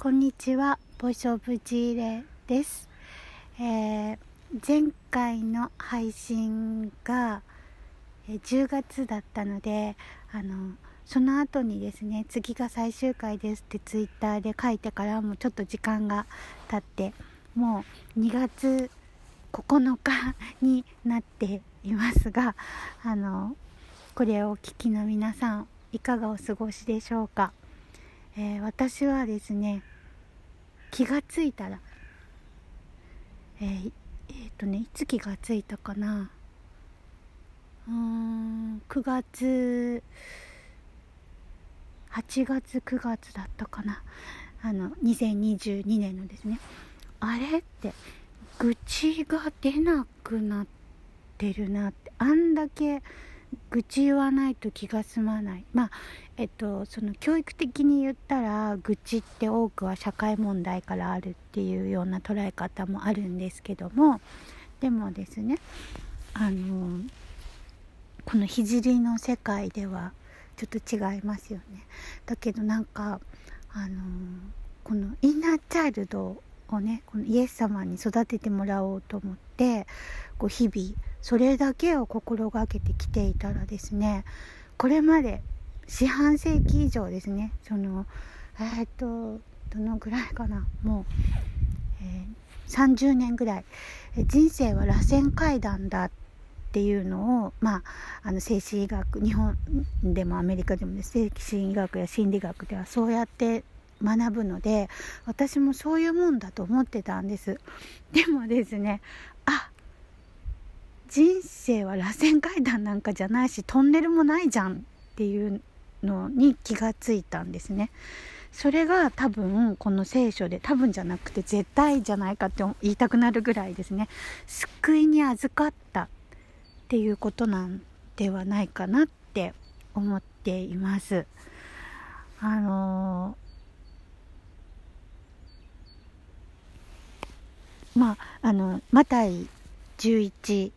こんにちは、ボイスオブジーレです。えー、前回の配信が、10月だったので、あの、その後にですね、次が最終回ですってツイッターで書いてからもうちょっと時間が経って、もう2月9日になっていますが、あの、これをお聞きの皆さん、いかがお過ごしでしょうか？えー、私はですね気がついたらえー、えー、とねいつ気がついたかな。うーん9月8月9月だったかな。あの2022年のですね。あれって愚痴が出なくなってるなってあんだけ愚痴言わないと気が済まない。まあえっとその教育的に言ったら愚痴って多くは社会問題からあるっていうような捉え方もあるんですけどもでもですねあのこの聖の世界ではちょっと違いますよね。だけどなんかあのこのインナーチャイルドをねこのイエス様に育ててもらおうと思ってこう日々それだけを心がけてきていたらですねこれまで四半世紀以上ですねそのえー、っとどのぐらいかなもう、えー、30年ぐらい人生は螺旋階段だっていうのを、まあ、あの精神医学日本でもアメリカでもね精神医学や心理学ではそうやって学ぶので私もそういうもんだと思ってたんです。でもですね人生は螺旋階段なんかじゃないしトンネルもないじゃんっていうのに気がついたんですね。それが多分この聖書で多分じゃなくて絶対じゃないかって言いたくなるぐらいですね救いに預かったっていうことなんではないかなって思っています。あのー、まああのマタイ11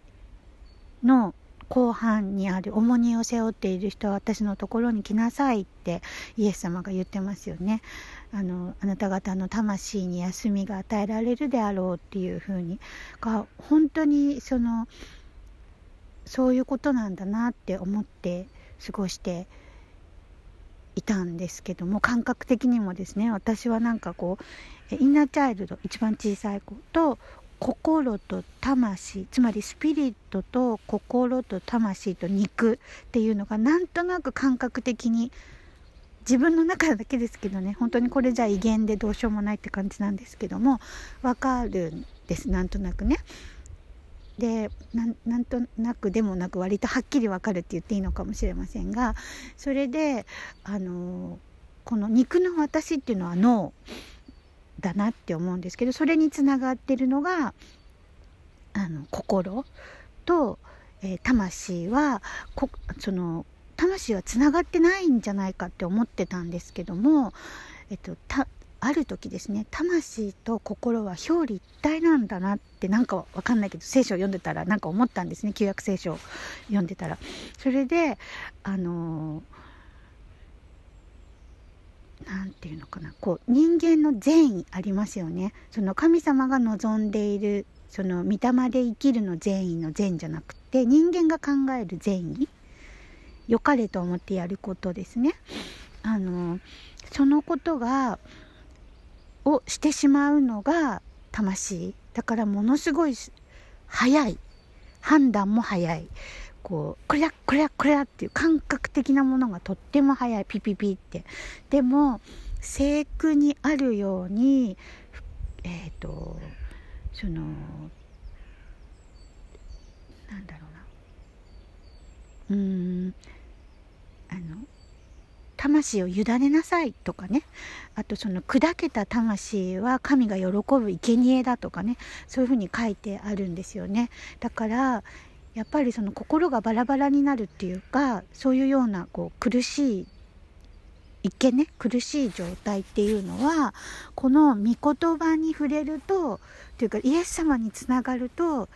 の後半にある重荷を背負っている人は私のところに来なさいってイエス様が言ってますよね。あのあなた方の魂に休みが与えられるであろうっていうふうにが本当にそのそういうことなんだなって思って過ごしていたんですけども感覚的にもですね私はなんかこうインナーチャイルド一番小さい子と心と魂つまりスピリットと心と魂と肉っていうのがなんとなく感覚的に自分の中だけですけどね本当にこれじゃ威厳でどうしようもないって感じなんですけどもわかるんですなんとなくね。でなんとなくでもなく割とはっきりわかるって言っていいのかもしれませんがそれであのこの肉の私っていうのは脳だなって思うんですけどそれにつながってるのがあの心と、えー、魂はこその魂はつながってないんじゃないかって思ってたんですけども、えっと、たある時ですね魂と心は表裏一体なんだなってなんかわかんないけど聖書を読んでたらなんか思ったんですね旧約聖書を読んでたら。それであのー何て言うのかな。こう人間の善意ありますよね。その神様が望んでいるその御霊で生きるの善意の善じゃなくて人間が考える善意。良かれと思ってやることですね。あのそのことがをしてしまうのが魂。だからものすごい早い。判断も早い。こう、これだ、これだ、これだっていう感覚的なものがとっても速い、ピピピって。でも、聖句にあるように、えっ、ー、と、その、なんだろうな。うん、あの、魂を委ねなさいとかね。あとその砕けた魂は神が喜ぶ生贄だとかね。そういうふうに書いてあるんですよね。だからやっぱりその心がバラバラになるっていうかそういうようなこう苦しい一見ね苦しい状態っていうのはこの御言葉に触れるとというかイエス様につながると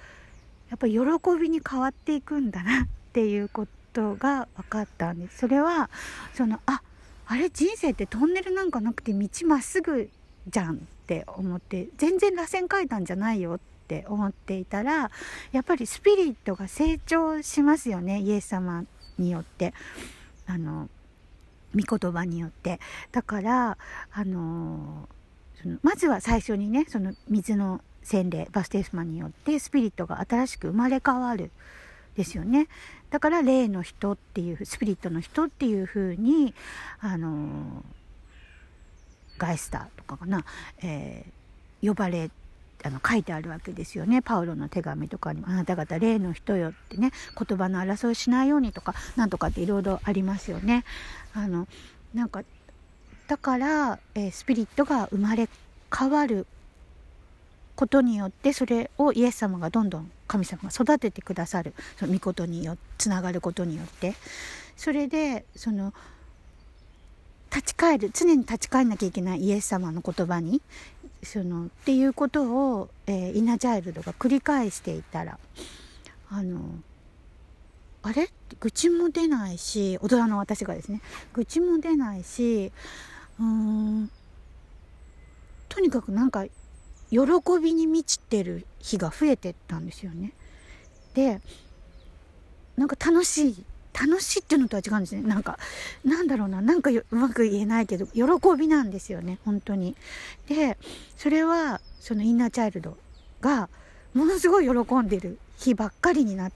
やっぱり喜びに変わっていくんだなっていうことが分かったんです。それはそのああれ人生ってトンネルなんかなくて道まっすぐじゃんって思って全然螺旋階段じゃないよってって思っていたらやっぱりスピリットが成長しますよねイエス様によって。あの御言葉によって。だからあのそのまずは最初にねその水の洗礼バステスマによってスピリットが新しく生まれ変わるですよね。だから霊の人っていうスピリットの人っていう風にあのガイスターとかかな、えー、呼ばれあの書いてあるわけですよね。パウロの手紙とかにも「あなた方霊の人よ」ってね言葉の争いしないようにとかなんとかっていろいろありますよね。あのなんかだから、えー、スピリットが生まれ変わることによってそれをイエス様がどんどん神様が育ててくださる。その御事によつながることによって。それでその立ち返る常に立ち返んなきゃいけないイエス様の言葉にそのっていうことを、えー、イナ・ジャイルドが繰り返していたらあのあれ？愚痴も出ないし大人の私がですね愚痴も出ないしうーんとにかくなんか喜びに満ちてる日が増えてったんですよね。でなんか楽しい楽しいっていうのとは違うんですね。なんかなんだろうな。なんかうまく言えないけど喜びなんですよね。本当に。でそれはそのインナーチャイルドがものすごい喜んでる日ばっかりになっ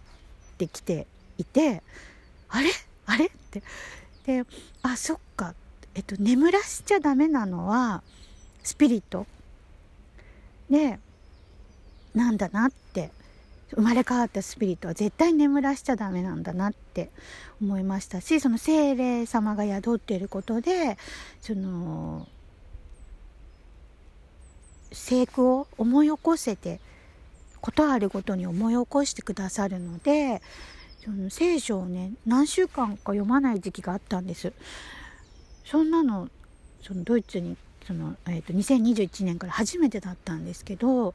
てきていてあれ？あれ？って。であそっか。えっと眠らしちゃダメなのはスピリット？でなんだなって。生まれ変わったスピリットは絶対眠らしちゃダメなんだなって思いましたしその精霊様が宿っていることでその聖句を思い起こせてことあるごとに思い起こしてくださるのでその聖書をね何週間か読まない時期があったんです。そんなのそのドイツにその、えーと、2021年から初めてだったんですけど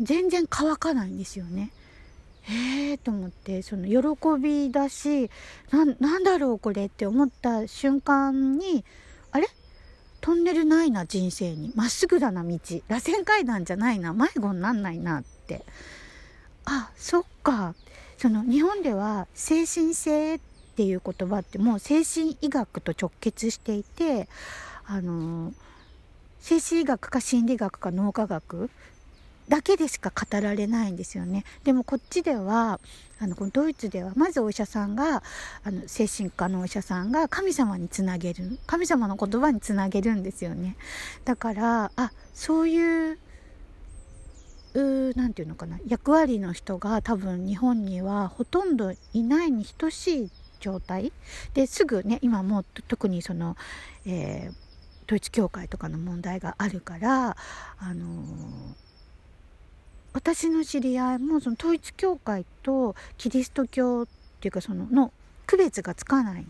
全然乾かないんですよね。えーと思ってその喜びだしなんだろうこれって思った瞬間にあれ？トンネルないな人生に。まっすぐだな道。螺旋階段じゃないな。迷子になんないなって。あそっか。その日本では精神性っていう言葉ってもう精神医学と直結していてあの精神医学か心理学か脳科学だけでしか語られないんですよね。でもこっちではあのこのドイツではまずお医者さんがあの精神科のお医者さんが神様につなげる神様の言葉につなげるんですよね。だからあそういう何て言うのかな役割の人が多分日本にはほとんどいないに等しい状態ですぐね今もう特にその、えー、統一教会とかの問題があるからあのー私の知り合いもその統一教会とキリスト教っていうかそのの区別がつかない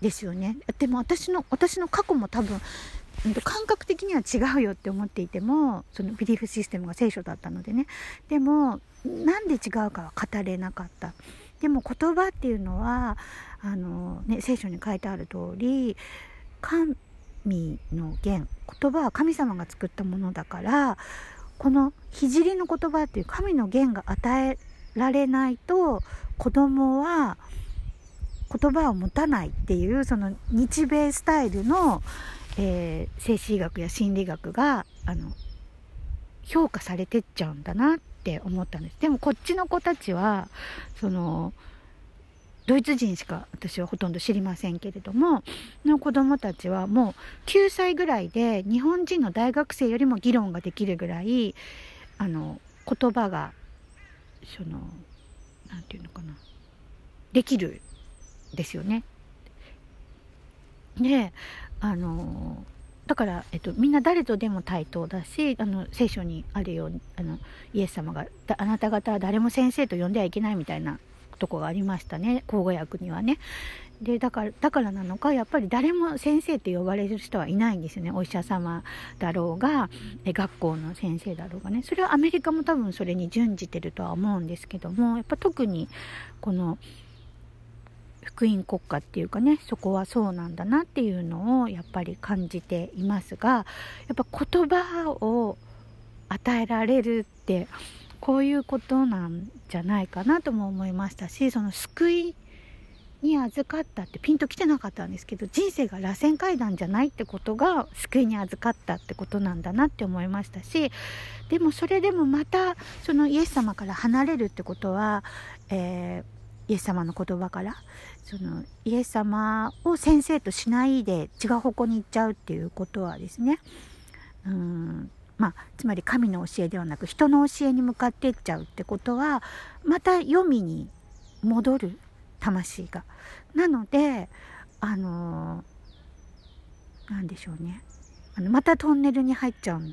ですよね。でも私の私の過去も多分感覚的には違うよって思っていてもそのビリーフシステムが聖書だったのでね。でもなんで違うかは語れなかった。でも言葉っていうのはあの、ね、聖書に書いてある通り神の言言葉は神様が作ったものだからこの聖の言葉っていう神の言が与えられないと子供は言葉を持たないっていうその日米スタイルの、えー、精神医学や心理学があの評価されてっちゃうんだなって思ったんです。でもこっちの子たちはそのドイツ人しか私はほとんど知りませんけれどもの子供たちはもう9歳ぐらいで日本人の大学生よりも議論ができるぐらいあの言葉がその何て言うのかなできるですよね。であのだから、えっと、みんな誰とでも対等だしあの聖書にあるようにあのイエス様があなた方は誰も先生と呼んではいけないみたいなとこがありましたね口語訳にはね。でだからだからなのかやっぱり誰も先生って呼ばれる人はいないんですよね。お医者様だろうが学校の先生だろうがね。それはアメリカも多分それに準じてるとは思うんですけどもやっぱ特にこの福音国家っていうかねそこはそうなんだなっていうのをやっぱり感じていますがやっぱ言葉を与えられるってこういうことなんじゃないかなとも思いましたしその救いに預かったってピンときてなかったんですけど人生が螺旋階段じゃないってことが救いに預かったってことなんだなって思いましたしでもそれでもまたそのイエス様から離れるってことは、えー、イエス様の言葉からそのイエス様を先生としないで違う方向に行っちゃうっていうことはですねうんまあ、つまり神の教えではなく人の教えに向かっていっちゃうってことはまた読みに戻る魂が。なのであの何でしょうねあのまたトンネルに入っちゃうん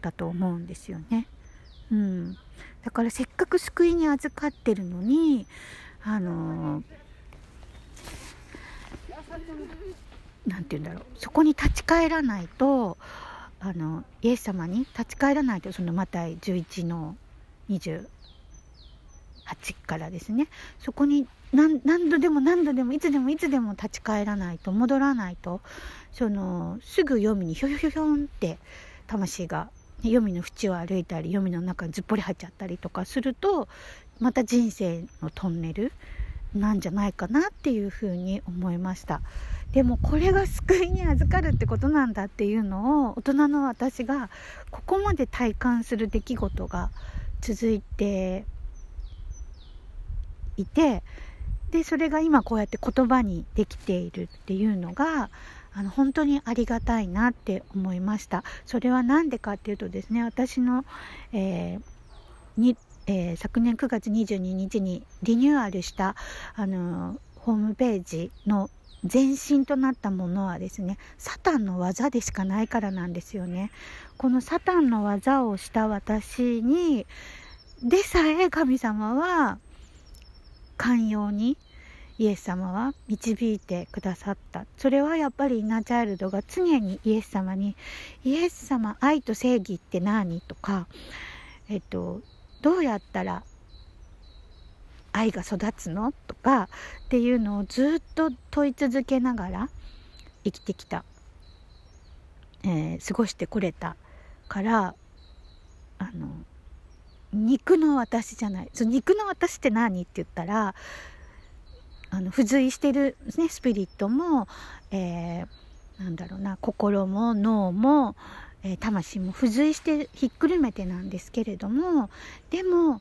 だと思うんですよね。うん、だからせっかく救いに預かってるのにあの何て言うんだろうそこに立ち返らないとあのイエス様に立ち返らないとそのマタイ11の28からですね。そこに何度でも何度でもいつでもいつでも立ち返らないと戻らないとそのすぐ読みにひょひょひょひょんって魂が黄泉の縁を歩いたり黄泉の中にずっぽり入っちゃったりとかするとまた人生のトンネルなんじゃないかなっていうふうに思いました。でもこれが救いに預かるってことなんだっていうのを大人の私がここまで体感する出来事が続いていてでそれが今こうやって言葉にできているっていうのがあの本当にありがたいなって思いました。それは何でかっていうとですね私の、えー、にえー、昨年9月22日にリニューアルしたあのホームページの前身となったものはですねサタンの技でしかないからなんですよねこのサタンの技をした私にでさえ神様は寛容にイエス様は導いてくださったそれはやっぱりイナチャイルドが常にイエス様に「イエス様愛と正義って何?」とか、えっと「どうやったら愛が育つの?」とかっていうのをずっと問い続けながら生きてきた、えー、過ごしてこれたからあの肉の私じゃない。その肉の私って何？って言ったらあの付随してる、ね、スピリットも、えー、なんだろうな心も脳も、えー、魂も付随してひっくるめてなんですけれどもでも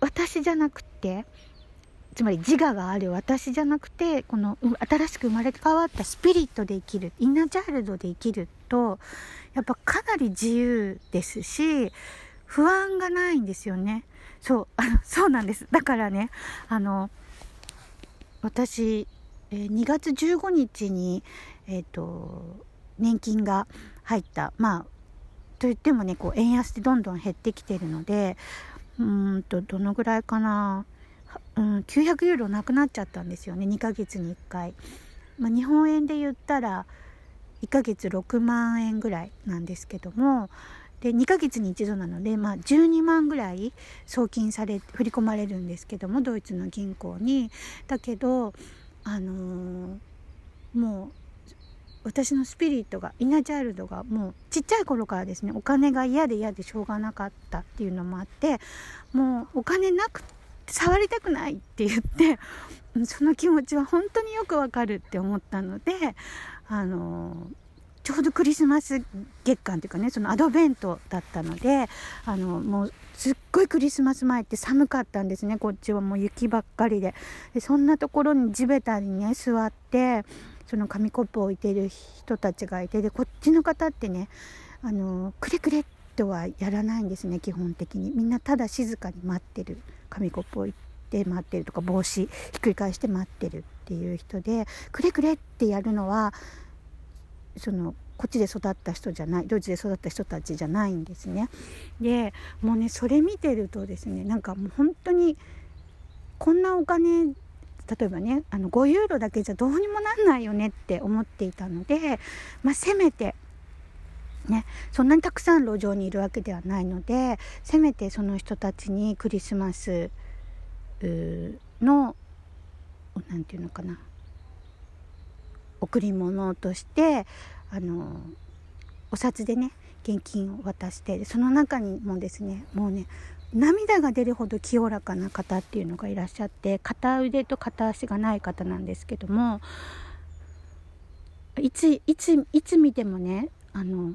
私じゃなくてつまり自我がある私じゃなくてこの新しく生まれ変わったスピリットで生きるインナーチャイルドで生きるとやっぱかなり自由ですし不安がないんですよね。そう、あの、そうなんです。だからね、あの、私、2月15日に、えっ、ー、と、年金が入った、まあ、といってもね、こう、円安でどんどん減ってきてるので、うんと、どのぐらいかな、うん、900ユーロなくなっちゃったんですよね、2ヶ月に1回。まあ、日本円で言ったら、1ヶ月6万円ぐらいなんですけども、で2ヶ月に一度なので、まあ、12万ぐらい送金され振り込まれるんですけどもドイツの銀行に。だけど、あのー、もう私のスピリットがイナチャイルドがもうちっちゃい頃からですねお金が嫌で嫌でしょうがなかったっていうのもあってもうお金なく触りたくないって言ってその気持ちは本当によくわかるって思ったのであのちょうどクリスマス月間というかねそのアドベントだったのであのもうすっごいクリスマス前って寒かったんですねこっちはもう雪ばっかりで。でそんなところに地べたにね座ってその紙コップを置いてる人たちがいてでこっちの方ってねあのくれくれとはやらないんですね基本的にみんなただ静かに待ってる紙コップを置いて待ってるとか帽子ひっくり返して待ってるっていう人でくれくれってやるのはそのこっちで育った人じゃないドイツで育った人たちじゃないんですね。でもうねそれ見てるとですねなんかもう本当にこんなお金例えばねあの5ユーロだけじゃどうにもなんないよねって思っていたので、まあ、せめてね、そんなにたくさん路上にいるわけではないのでせめてその人たちにクリスマスの何て言うのかな贈り物としてあのお札でね現金を渡してその中にもですねもうね涙が出るほど清らかな方っていうのがいらっしゃって片腕と片足がない方なんですけどもいついついつ見てもねあの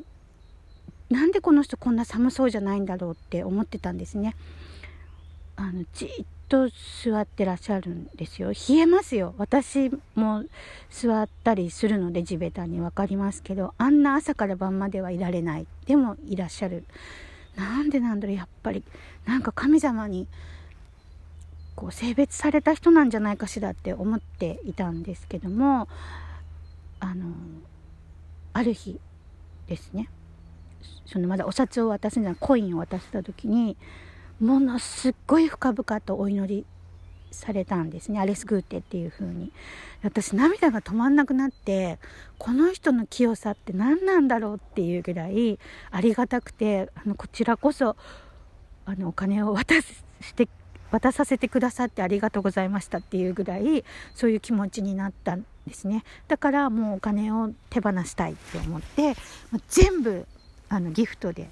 なんでこの人こんな寒そうじゃないんだろうって思ってたんですね。あのじっと座ってらっしゃるんですよ。冷えますよ。私も座ったりするので地べたに分かりますけどあんな朝から晩まではいられない。でもいらっしゃる。なんでなんだろう。やっぱりなんか神様にこう性別された人なんじゃないかしらって思っていたんですけどもあのある日ですねそのまだお札を渡すんじゃないコインを渡した時にものすっごい深々とお祈りされたんですねアレス・グーテっていう風に。私涙が止まんなくなってこの人の清さって何なんだろうっていうぐらいありがたくてあのこちらこそあのお金を渡して渡させてくださってありがとうございましたっていうぐらいそういう気持ちになったんですね。だからもうお金を手放したいって思って全部あのギフトで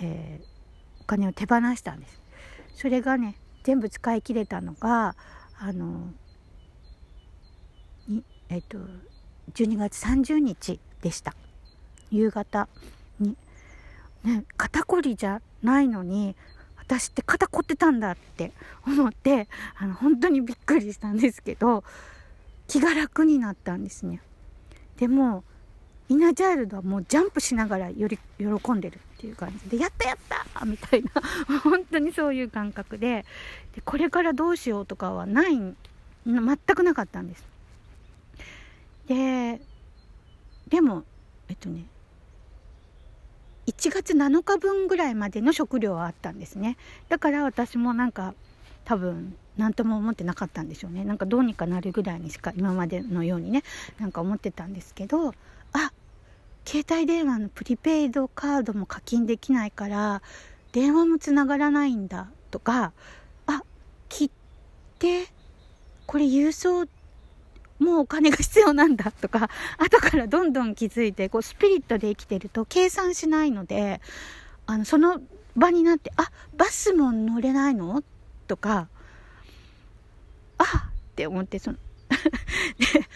えー、お金を手放したんです。それがね全部使い切れたのがあのえっ、と12月30日でした。夕方に、ね、肩こりじゃないのに私って肩凝ってたんだって思ってあの本当にびっくりしたんですけど気が楽になったんですねでもイナジャイルドはもうジャンプしながらより喜んでるっていう感じで、やったやったみたいな、本当にそういう感覚で、で、これからどうしようとかはない、全くなかったんです。で、でも、えっとね、1月7日分ぐらいまでの食料はあったんですね。だから私もなんか、多分何とも思ってなかったんでしょうねなんかどうにかなるぐらいにしか今までのようにねなんか思ってたんですけどあ携帯電話のプリペイドカードも課金できないから電話もつながらないんだとかあ切ってこれ郵送もうお金が必要なんだとか 後からどんどん気づいてこうスピリットで生きてると計算しないのであのその場になってあバスも乗れないの？とかあって思ってその で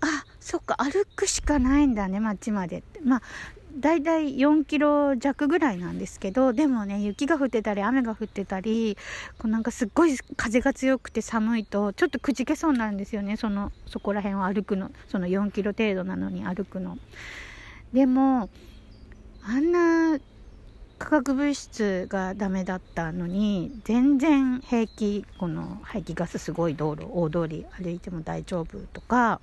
あそっか歩くしかないんだね街までって。まあだいたい4キロ弱ぐらいなんですけどでもね雪が降ってたり雨が降ってたりこうなんかすっごい風が強くて寒いとちょっとくじけそうになるんですよねそのそこら辺を歩くのその4キロ程度なのに歩くの。でもあんな化学物質がダメだったのに全然平気この排気ガスすごい道路大通り歩いても大丈夫とか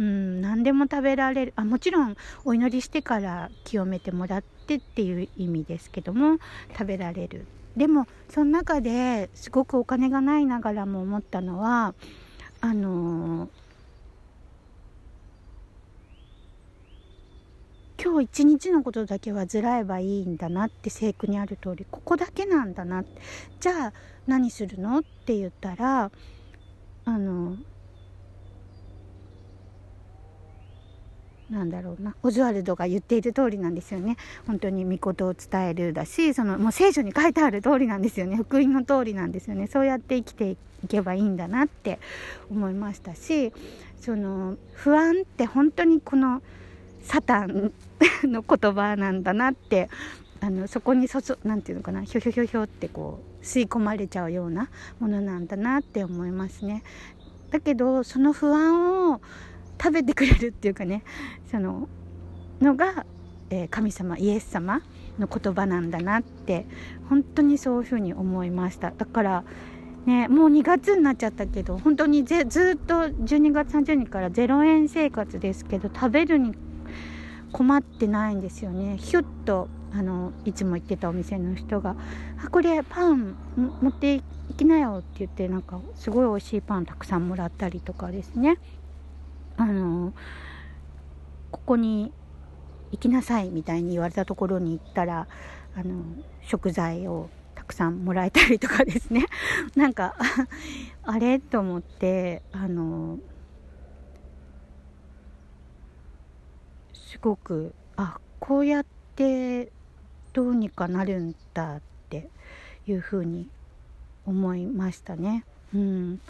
うん何でも食べられるあもちろんお祈りしてから清めてもらってっていう意味ですけども食べられる。でもその中ですごくお金がないながらも思ったのはあのー、今日一日のことだけはずらえばいいんだなって聖句にある通りここだけなんだなじゃあ何するの？って言ったらあのなんだろうな。オズワルドが言っている通りなんですよね。本当に御事を伝えるだしそのもう聖書に書いてある通りなんですよね。福音の通りなんですよね。そうやって生きていけばいいんだなって思いましたしその不安って本当にこのサタンの言葉なんだなってあのそこにそそなんていうのかな。ひょひょひょひょってこう吸い込まれちゃうようなものなんだなって思いますね。だけどその不安を食べてくれるっていうかねそののが、えー、神様イエス様の言葉なんだなって本当にそういうふうに思いました。だからねもう2月になっちゃったけど本当にずっと12月30日から0円生活ですけど食べるに困ってないんですよね。ヒュッとあのいつも行ってたお店の人が「あこれパン持っていきなよ」って言ってなんかすごい美味しいパンたくさんもらったりとかですね。あのここに行きなさいみたいに言われたところに行ったらあの食材をたくさんもらえたりとかですね。なんかあれ？と思ってあのすごくあこうやってどうにかなるんだっていうふうに思いましたね。うん、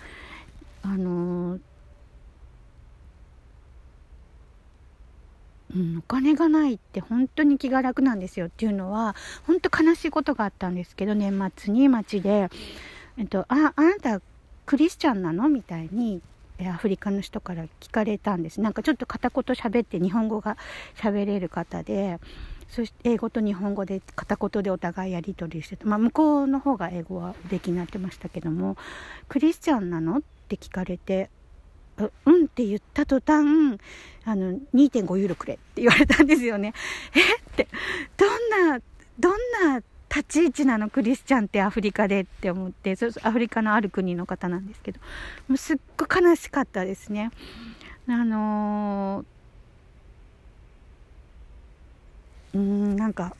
あのうん、お金がないって本当に気が楽なんですよっていうのは本当悲しいことがあったんですけど年末に街で「えっと、ああなたクリスチャンなの?」みたいにアフリカの人から聞かれたんですなんかちょっと片言喋って日本語が喋れる方でそして英語と日本語で片言でお互いやり取りしてて、まあ、向こうの方が英語はできになってましたけども「クリスチャンなの?」って聞かれて「うん」って言った途端あの2.5ユーロくれって言われたんですよね。え？って。どんなどんな立ち位置なの？クリスチャンってアフリカでって思って。そアフリカのある国の方なんですけど。もうすっごい悲しかったですね。あのーうんなんか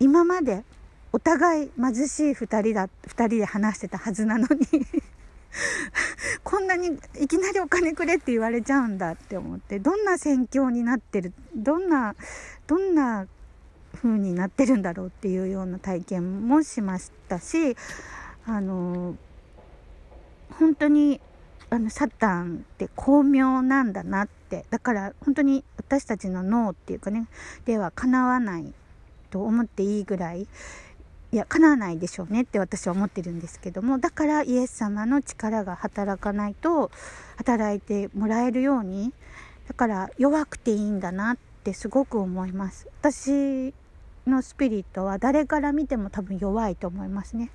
今までお互い貧しい2人だ2人で話してたはずなのに。こんなにいきなりお金くれって言われちゃうんだって思ってどんな戦況になってるどんなどんな風になってるんだろうっていうような体験もしましたしあの本当にあのサタンって巧妙なんだなってだから本当に私たちの脳っていうかねではかなわないと思っていいぐらいいや叶わないでしょうねって私は思ってるんですけどもだからイエス様の力が働かないと働いてもらえるようにだから弱くていいんだなってすごく思います。私のスピリットは誰から見ても多分弱いと思いますね。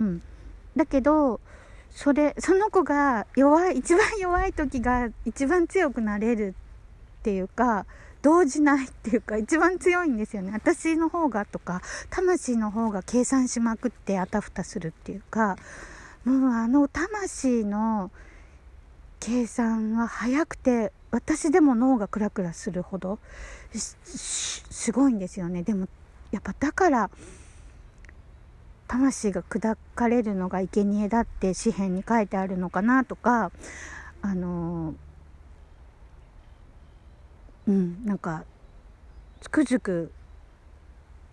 うん。だけどそれその子が弱い一番弱い時が一番強くなれるっていうか動じないっていうか一番強いんですよね。私の方がとか魂の方が計算しまくってあたふたするっていうかもうあの魂の計算は早くて私でも脳がクラクラするほどすごいんですよね。でもやっぱだから魂が砕かれるのが生贄だって詩篇に書いてあるのかなとかあのうんなんかつくづく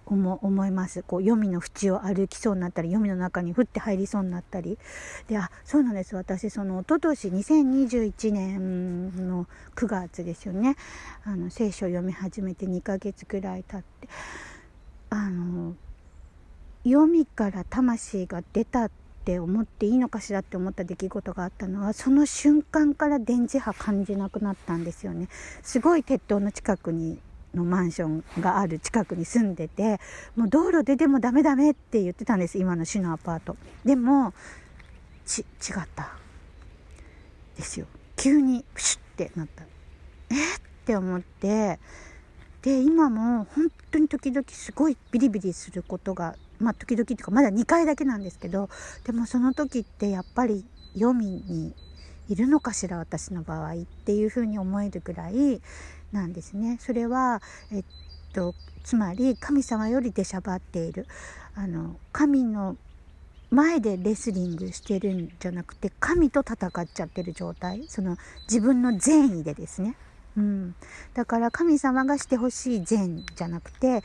思思います。こう黄泉の縁を歩きそうになったり黄泉の中に降って入りそうになったり。であそうなんです。私その一昨年2021年の9月ですよね。あの聖書を読み始めて2ヶ月くらい経ってあの読みから魂が出たって思っていいのかしらって思った出来事があったのはその瞬間から電磁波感じなくなったんですよね。すごい鉄塔の近くにのマンションがある近くに住んでてもう道路ででもダメダメって言ってたんです今の市のアパート。でもち違った。ですよ。急にプシュってなった。えって思って。で今も本当に時々すごいビリビリすることがまあ時々っていうかまだ2回だけなんですけどでもその時ってやっぱり読みにいるのかしら私の場合っていうふうに思えるぐらいなんですね。それは、えっと、つまり神様より出しゃばっているあの神の前でレスリングしてるんじゃなくて神と戦っちゃってる状態その自分の善意でですねうん、だから神様がしてほしい善じゃなくて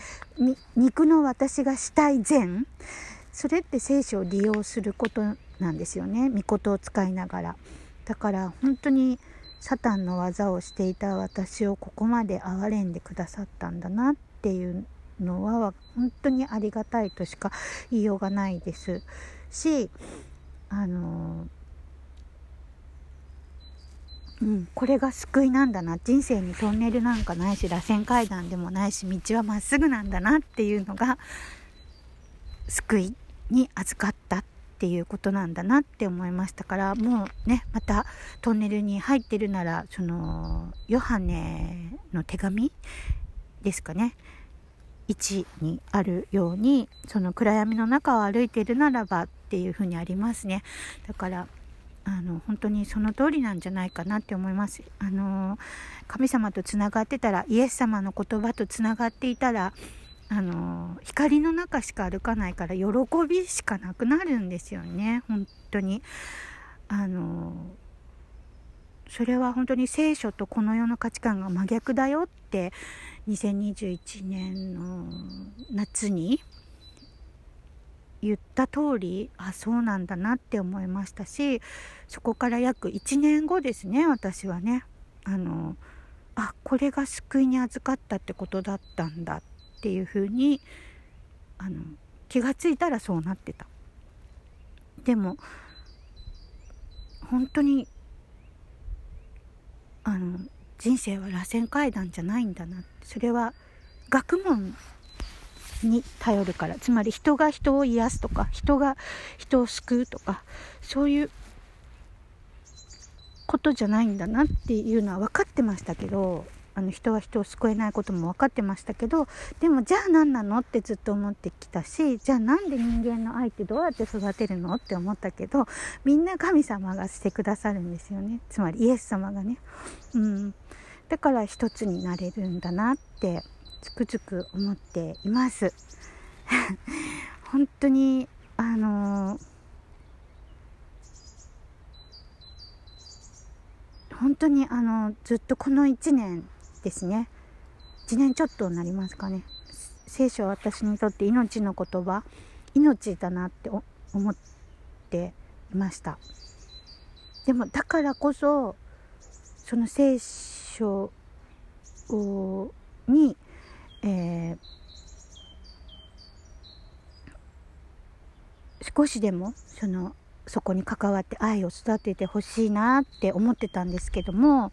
肉の私がしたい善。それって聖書を利用することなんですよね。御事を使いながら。だから本当にサタンの技をしていた私をここまで憐れんでくださったんだなっていうのは本当にありがたいとしか言いようがないですしあのうん、これが救いなんだな人生にトンネルなんかないし螺旋階段でもないし道はまっすぐなんだなっていうのが救いに預かったっていうことなんだなって思いましたからもうねまたトンネルに入ってるならそのヨハネの手紙ですかね。1にあるようにその暗闇の中を歩いてるならばっていうふうにありますね。だからあの本当にその通りなんじゃないかなって思います。あの神様とつながってたらイエス様の言葉とつながっていたらあの光の中しか歩かないから喜びしかなくなるんですよね本当にあのそれは本当に聖書とこの世の価値観が真逆だよって2021年の夏に言った通りあそうなんだなって思いましたしそこから約1年後ですね私はね。あのあこれが救いに預かったってことだったんだっていうふうにあの気がついたらそうなってた。でも本当にあの人生は螺旋階段じゃないんだな。それは学問に頼るから。つまり人が人を癒すとか人が人を救うとかそういうことじゃないんだなっていうのは分かってましたけどあの人は人を救えないことも分かってましたけどでもじゃあ何なのってずっと思ってきたしじゃあなんで人間の愛ってどうやって育てるのって思ったけどみんな神様がしてくださるんですよね。つまりイエス様がね。うん。だから一つになれるんだなってつくづく思っています。本当にあの本当にあのずっとこの1年ですね。1年ちょっとになりますかね。聖書は私にとって命の言葉。命だなって思っていました。でもだからこそその聖書にえー、少しでもそのそこに関わって愛を育ててほしいなって思ってたんですけども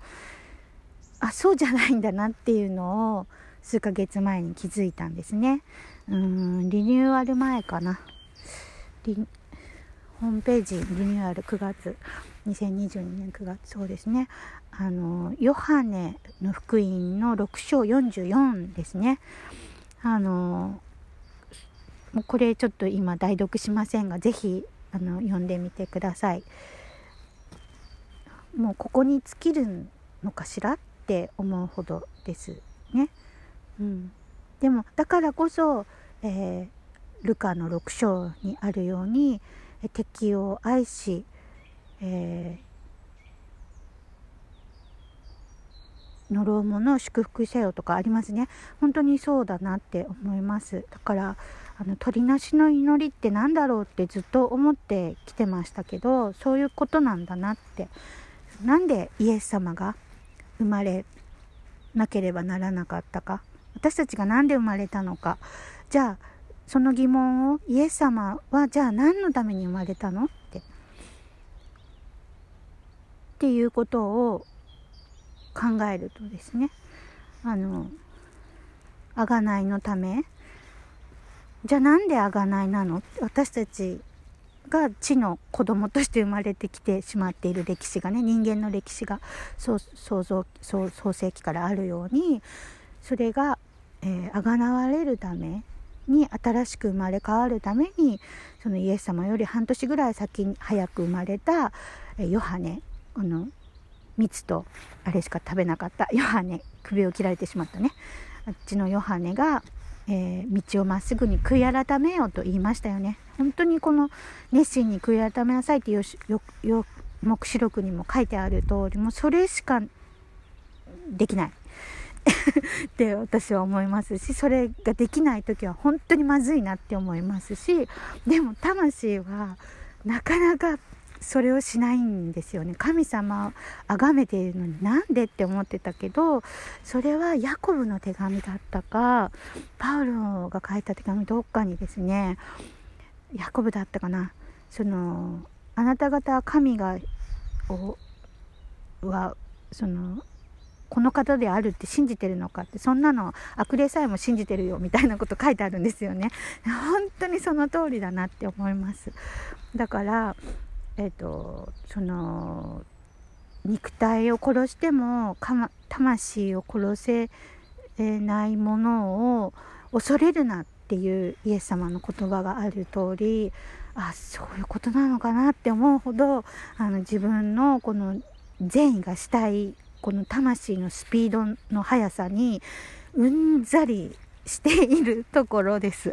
あそうじゃないんだなっていうのを数ヶ月前に気づいたんですね。うんリニューアル前かな。ホームページリニューアル9月2022年9月そうですね。あのヨハネの福音の6章44ですね。あのもうこれちょっと今代読しませんが是非あの読んでみてください。もうここに尽きるのかしらって思うほどですね、うん、でもだからこそ、えー、ルカの6章にあるように敵を愛し、えー、呪う者を祝福せよとかありますね。本当にそうだなって思います。だからあの鳥なしの祈りって何だろうってずっと思ってきてましたけどそういうことなんだなって。なんでイエス様が生まれなければならなかったか。私たちが何で生まれたのか。じゃあその疑問をイエス様はじゃあ何のために生まれたのって。っていうことを考えるとですねあの贖いのためじゃあなんで贖いなの？私たちが地の子供として生まれてきてしまっている歴史がね人間の歴史が創造創世期からあるようにそれが、えー、贖われるために新しく生まれ変わるためにそのイエス様より半年ぐらい先に早く生まれたヨハネこの蜜とあれしか食べなかった。ヨハネ首を切られてしまったね。あっちのヨハネが、えー、道をまっすぐに悔い改めようと言いましたよね。本当にこの熱心に悔い改めなさいっていう黙示録にも書いてある通りもそれしかできない。って私は思いますしそれができない時は本当にまずいなって思いますしでも魂はなかなかそれをしないんですよね。神様を崇めているのになんでって思ってたけどそれはヤコブの手紙だったかパウロが書いた手紙どっかにですねヤコブだったかな。そのあなた方は神がをはそのこの方であるって信じてるのかってそんなの悪霊さえも信じてるよみたいなこと書いてあるんですよね。本当にその通りだなって思います。だからえっ、とその肉体を殺しても魂を殺せないものを恐れるなっていうイエス様の言葉がある通りあそういうことなのかなって思うほどあの自分のこの善意がしたいこの魂のスピードの速さにうんざりしているところです。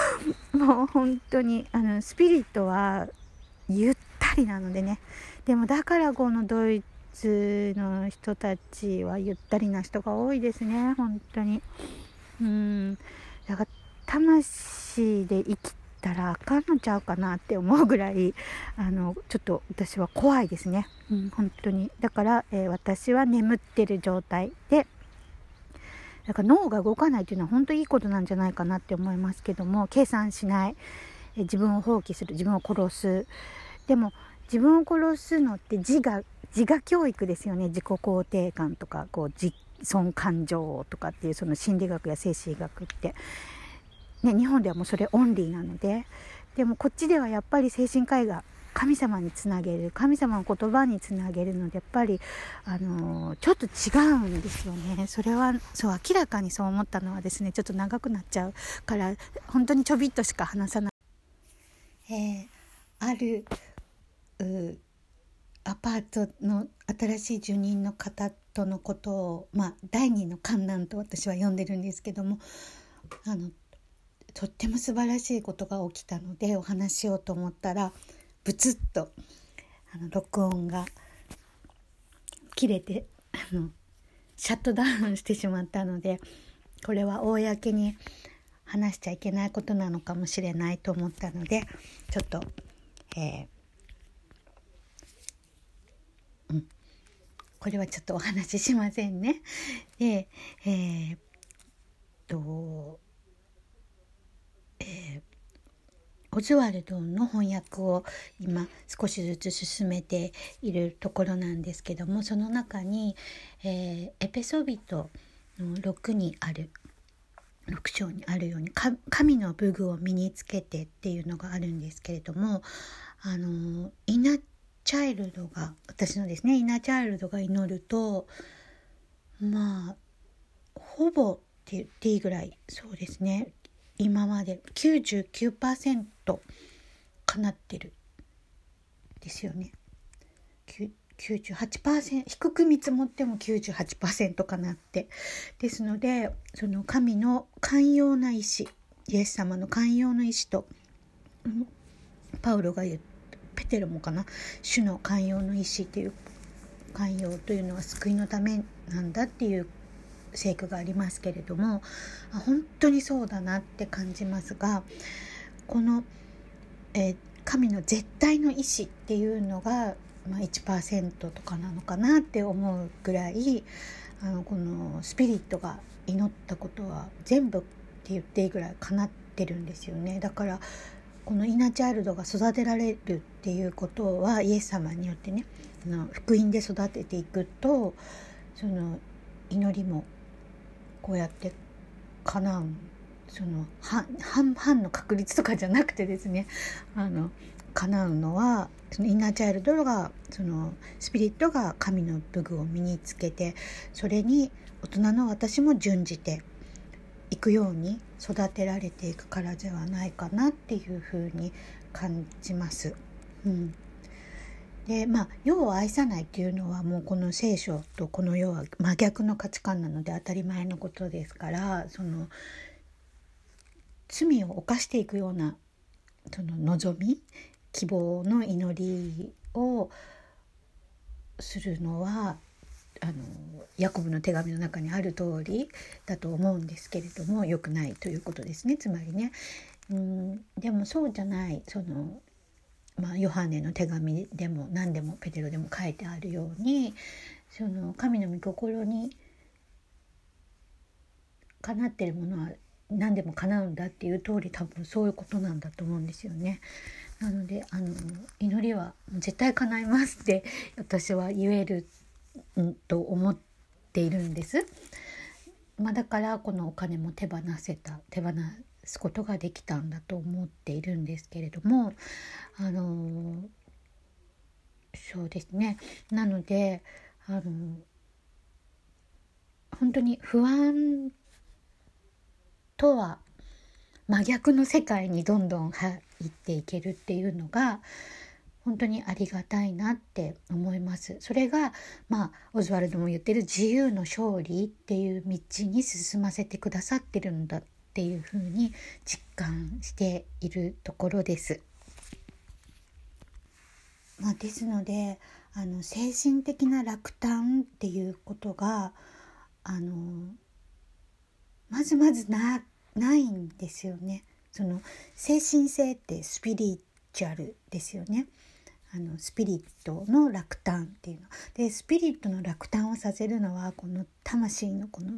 もう本当にあのスピリットはゆっりなのでね。でもだからこのドイツの人たちはゆったりな人が多いですね。本当に。うん。だから魂で生きたらあかんのちゃうかなって思うぐらいあのちょっと私は怖いですね、うん、本当に。だから、えー、私は眠ってる状態でだから脳が動かないというのは本当いいことなんじゃないかなって思いますけども計算しない、自分を放棄する自分を殺す。でも自分を殺すのって自我自我教育ですよね。自己肯定感とかこう自尊感情とかっていうその心理学や精神学って。ね、日本ではもうそれオンリーなので。でもこっちではやっぱり精神科医が神様につなげる神様の言葉につなげるのでやっぱり、あのー、ちょっと違うんですよね。それはそう明らかにそう思ったのはですねちょっと長くなっちゃうから本当にちょびっとしか話さない。えー、あるアパートの新しい住人の方とのことを、まあ、第二の観覧と私は呼んでるんですけどもあのとっても素晴らしいことが起きたのでお話しようと思ったらブツッとあの録音が切れてあのシャットダウンしてしまったのでこれは公に話しちゃいけないことなのかもしれないと思ったのでちょっと、えー、うん、これはちょっとお話ししませんね。で、えー、っとえー、オズワルドの翻訳を今少しずつ進めているところなんですけどもその中に、えー、エペソビトの6にある6章にあるように神の武具を身につけてっていうのがあるんですけれどもあのイナチャイルドが私のですねイナチャイルドが祈るとまあほぼって言っていいぐらいそうですね今まで99%叶ってるですよね。98%低く見積もっても98%かなってですのでその神の寛容な意志イエス様の寛容の意志と、パウロが言うペテロもかな主の寛容の意志っていう寛容というのは救いのためなんだっていう聖句がありますけれども本当にそうだなって感じますがこの、えー、神の絶対の意志っていうのが、まあ、1%とかなのかなって思うぐらいあのこのスピリットが祈ったことは全部って言っていいぐらい叶ってるんですよね。だからこのイナチャイルドが育てられるっていうことはイエス様によってねあの福音で育てていくとその祈りもこうやって叶う。その半半の確率とかじゃなくてですねあの叶うのはそのインナーチャイルドがそのスピリットが神の武具を身につけてそれに大人の私も準じていくように育てられていくからではないかなっていうふうに感じます。うんでまあ世を愛さないっていうのはもうこの聖書とこの世は真逆の価値観なので当たり前のことですからその罪を犯していくようなその望み希望の祈りをするのはあのヤコブの手紙の中にある通りだと思うんですけれども良くないということですねつまりね。うんでもそうじゃないそのまあ、ヨハネの手紙でも何でもペテロでも書いてあるようにその神の御心にかなってるものは何でも叶うんだっていう通り多分そういうことなんだと思うんですよね。なのであの祈りは絶対叶いますって私は言える、ん、と思っているんです。まあ、だからこのお金も手放せた手放すことができたんだと思っているんですけれどもあのそうですねなのであの本当に不安とは真逆の世界にどんどん入っていけるっていうのが本当にありがたいなって思いますそれがまあオズワルドも言ってる自由の勝利っていう道に進ませてくださってるんだっていうふうに実感しているところです。まあ、ですのであの精神的な落胆っていうことがあのまずまずなないんですよね。その精神性ってスピリチュアルですよね。あのスピリットの落胆っていうのでスピリットの落胆をさせるのはこの魂のこの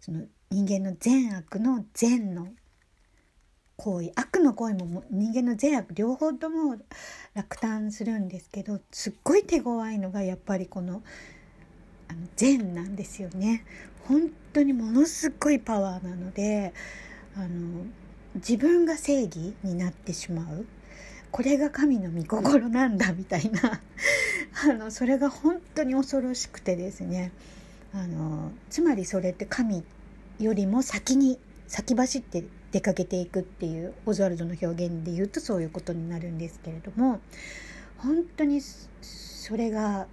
その人間の善悪の善の行為悪の行為も人間の善悪両方とも落胆するんですけどすっごい手強いのがやっぱりこのあの善なんですよね。本当にものすごいパワーなのであの自分が正義になってしまうこれが神の御心なんだみたいな あのそれが本当に恐ろしくてですねあのつまりそれって神よりも先に先走って出かけていくっていうオズワルドの表現で言うとそういうことになるんですけれども本当にそれが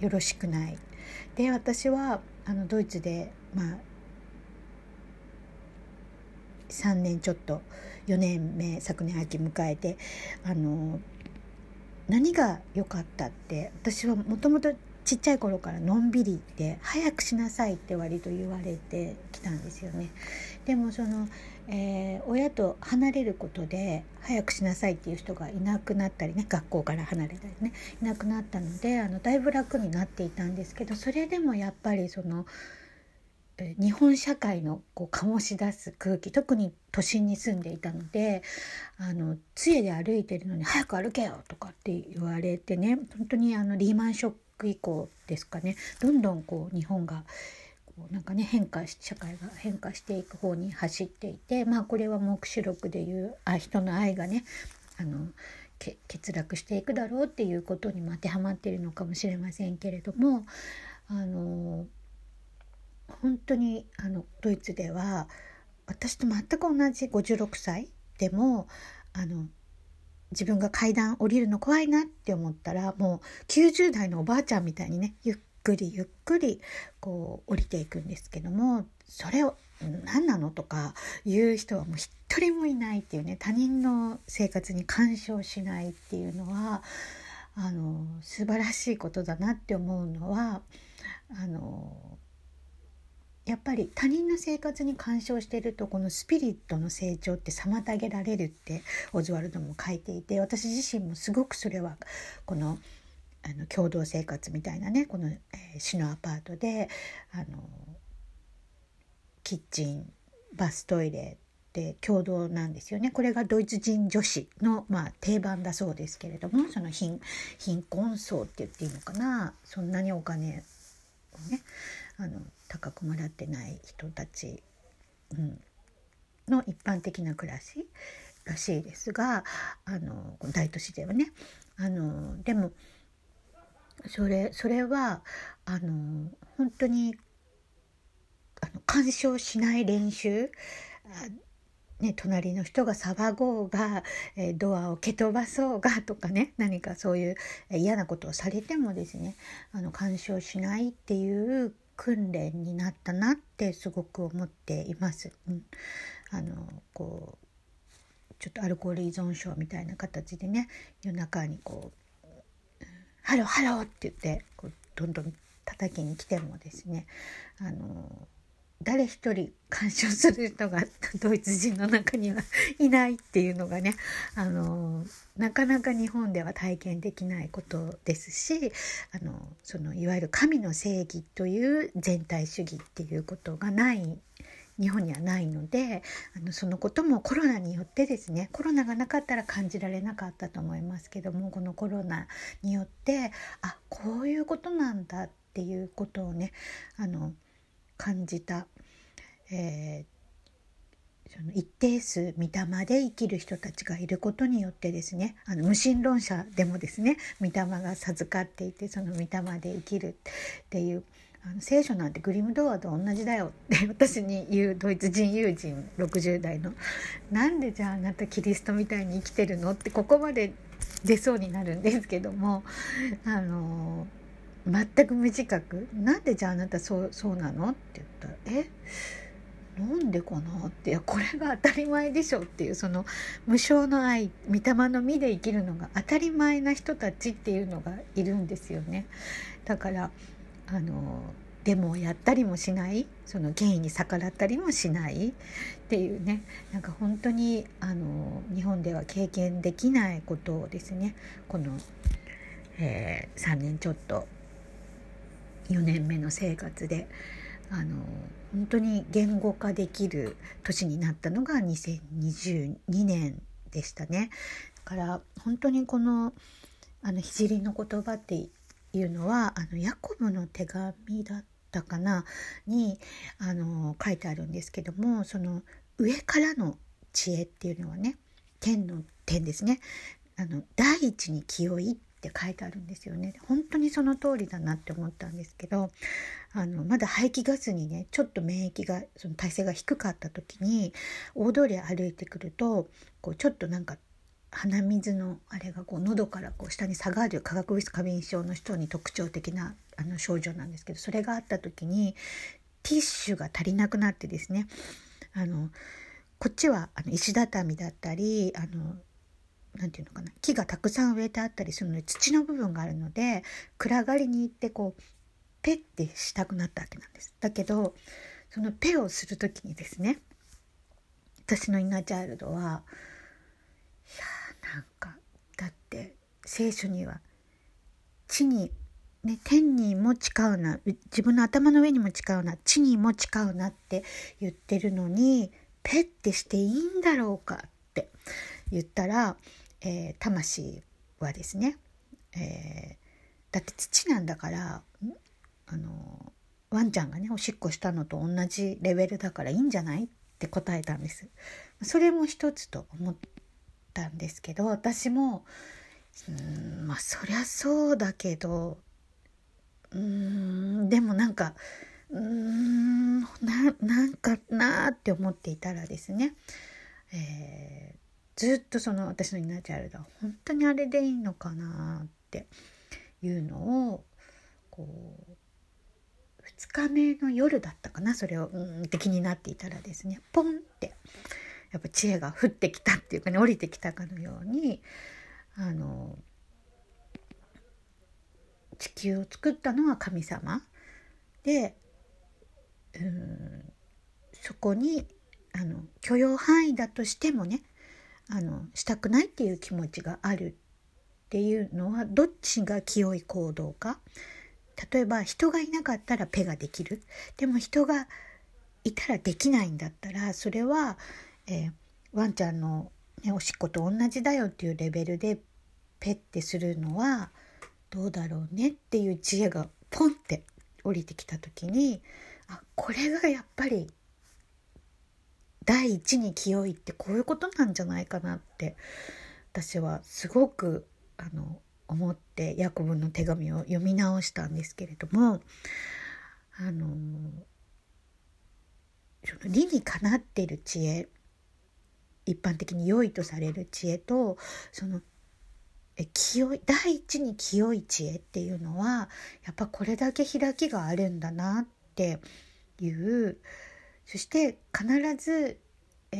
よろしくない。で私はあのドイツでまあ3年ちょっと4年目昨年秋迎えてあの何が良かったって私はもともとちっちゃい頃からのんびりで早くしなさいって割と言われてきたんですよね。でもその、えー、親と離れることで早くしなさいっていう人がいなくなったりね学校から離れたりねいなくなったのであのだいぶ楽になっていたんですけどそれでもやっぱりその日本社会のこう醸し出す空気特に都心に住んでいたのであの杖で歩いてるのに「早く歩けよ!」とかって言われてね本当にあのリーマンショック以降ですかねどんどんこう日本がこうなんかね変化し社会が変化していく方に走っていてまあこれは黙示録でいうあ人の愛がねあの欠落していくだろうっていうことにも当てはまっているのかもしれませんけれどもあの本当にあのドイツでは私と全く同じ56歳でもあの自分が階段降りるの怖いなって思ったらもう90代のおばあちゃんみたいにねゆっくりゆっくりこう降りていくんですけどもそれを何なのとか言う人はもう一人もいないっていうね他人の生活に干渉しないっていうのはあの素晴らしいことだなって思うのはあのやっぱり他人の生活に干渉しているとこのスピリットの成長って妨げられるってオズワルドも書いていて私自身もすごくそれはこのあの共同生活みたいなねこの、えー、市のアパートであのキッチンバストイレっ共同なんですよね。これがドイツ人女子の、まあ、定番だそうですけれどもその貧貧困層って言っていいのかな。そんなにお金をねあの高くもらってない人たち、うん、の一般的な暮らしらしいですがあの大都市ではね。あのでもそれそれはあの本当にあの干渉しない練習ね、隣の人が騒ごうが、えー、ドアを蹴飛ばそうがとかね何かそういう嫌なことをされてもですねあの干渉しないっていう訓練になったなってすごく思っています。うん、あのこうちょっとアルコール依存症みたいな形でね夜中にこう「 Hallo Hallo」って言ってこうどんどん叩きに来てもですねあの誰一人干渉する人がドイツ人の中にはいないっていうのがねあのなかなか日本では体験できないことですしあのそのいわゆる神の正義という全体主義っていうことがない日本にはないのであのそのこともコロナによってですねコロナがなかったら感じられなかったと思いますけどもこのコロナによってあこういうことなんだっていうことをねあの感じた、えー、その一定数御霊で生きる人たちがいることによってですねあの無神論者でもですね御霊が授かっていてその御霊で生きるっていうあの聖書なんてグリム童話と同じだよって私に言うドイツ人友人60代の「なんでじゃああなたキリストみたいに生きてるの?」ってここまで出そうになるんですけどもあの全く無自覚「なんでじゃああなたそうそうなの?」って言ったら「え？なんでかな?」ってこれが当たり前でしょっていうその無償の愛御霊の実で生きるのが当たり前な人たちっていうのがいるんですよね。だからあのデモをやったりもしないその権威に逆らったりもしないっていうねなんか本当にあの日本では経験できないことをですねこの、えー、3年ちょっと4年目の生活であの本当に言語化できる年になったのが2022年でしたね。だから本当にこのあの聖の言葉っていうのはあのヤコブの手紙だったかなにあの書いてあるんですけどもその上からの知恵っていうのはね天の天ですねあの第一に清いっって書いてあるんですよね。本当にその通りだなって思ったんですけどあのまだ排気ガスにねちょっと免疫がその体勢が低かった時に大通り歩いてくるとこうちょっとなんか鼻水のあれがこう喉からこう下に下がる化学物質過敏症の人に特徴的なあの症状なんですけどそれがあった時にティッシュが足りなくなってですねあのこっちはあの石畳だったりあのなんていうのかな木がたくさん植えてあったりするので土の部分があるので暗がりに行ってこうペッてしたくなったわけなんです。だけどそのペをする時にですね私のインナーチャイルドはいやなんかだって聖書には地にね、天にも誓うな自分の頭の上にも誓うな地にも誓うなって言ってるのにペッてしていいんだろうかって言ったら、えー、魂はですね、えー、だって土なんだからあのワンちゃんがねおしっこしたのと同じレベルだからいいんじゃないって答えたんです。それも一つと思ったんですけど私もうんまあそりゃそうだけどうんでもなんかうーんななんかなーって思っていたらですね、えー、ずっとその私のインナーチャイルドは本当にあれでいいのかなって。いうのをこう2日目の夜だったかな。それをうんって気になっていたらですね。ポンってやっぱ知恵が降ってきたっていうかね降りてきたかのようにあの地球を作ったのは神様。でうんそこにあの許容範囲だとしてもねあのしたくないっていう気持ちがあるっていうのはどっちが清い行動か？例えば人がいなかったらペができる。でも人がいたらできないんだったらそれは、えー、ワンちゃんの、ね、おしっこと同じだよっていうレベルでペッてするのはどうだろうねっていう知恵がポンって降りてきた時にあこれがやっぱり第一に清いってこういうことなんじゃないかなって私はすごくあの思ってヤコブの手紙を読み直したんですけれどもあのその理にかなっている知恵一般的に良いとされる知恵とその清い第一に清い知恵っていうのはやっぱこれだけ開きがあるんだなっていうそして必ず、え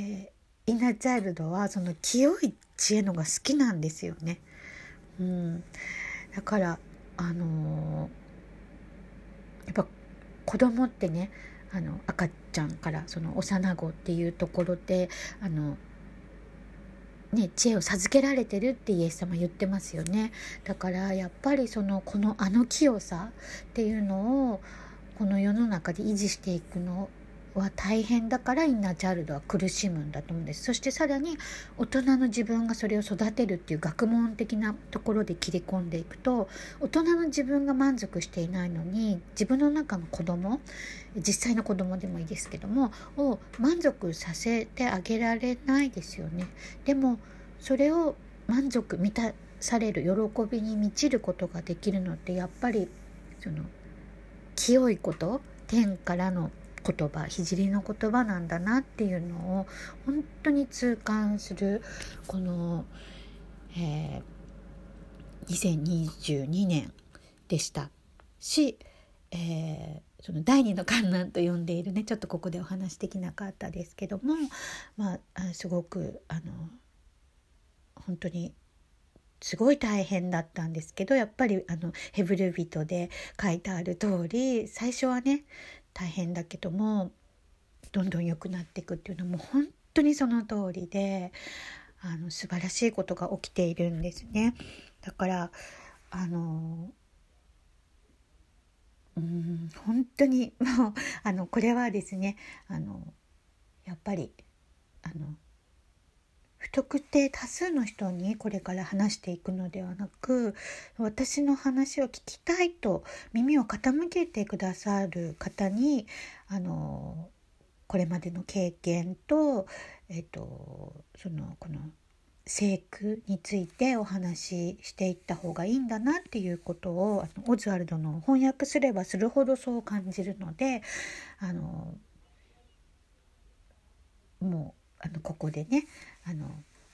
ー、インナーチャイルドはその清い知恵のが好きなんですよね。うん、だからあのー、やっぱ子供ってねあの赤ちゃんからその幼子っていうところであのね、知恵を授けられてるってイエス様言ってますよねだからやっぱりそのこのあの清さっていうのをこの世の中で維持していくのは大変だからインナーチャイルドは苦しむんだと思うんですそしてさらに大人の自分がそれを育てるっていう学問的なところで切り込んでいくと大人の自分が満足していないのに自分の中の子供実際の子供でもいいですけどもを満足させてあげられないですよね。でもそれを満足満たされる喜びに満ちることができるのってやっぱりその清いこと天からの言葉聖の言葉なんだなっていうのを本当に痛感するこの、えー2022年でした。し、えー、その第二の観覧と呼んでいるねちょっとここでお話できなかったですけども、まあ、すごくあの本当にすごい大変だったんですけどやっぱりあのヘブル人で書いてある通り最初はね大変だけどもどんどん良くなっていくっていうのも本当にその通りであの素晴らしいことが起きているんですね。だからあのうん本当にもうあのこれはですねあのやっぱりあの不特定多数の人にこれから話していくのではなく私の話を聞きたいと耳を傾けてくださる方にあのこれまでの経験と,、えっと、そのこの聖句についてお話ししていった方がいいんだなっていうことをあのオズワルドの翻訳すればするほどそう感じるのであのもうあのここでねあの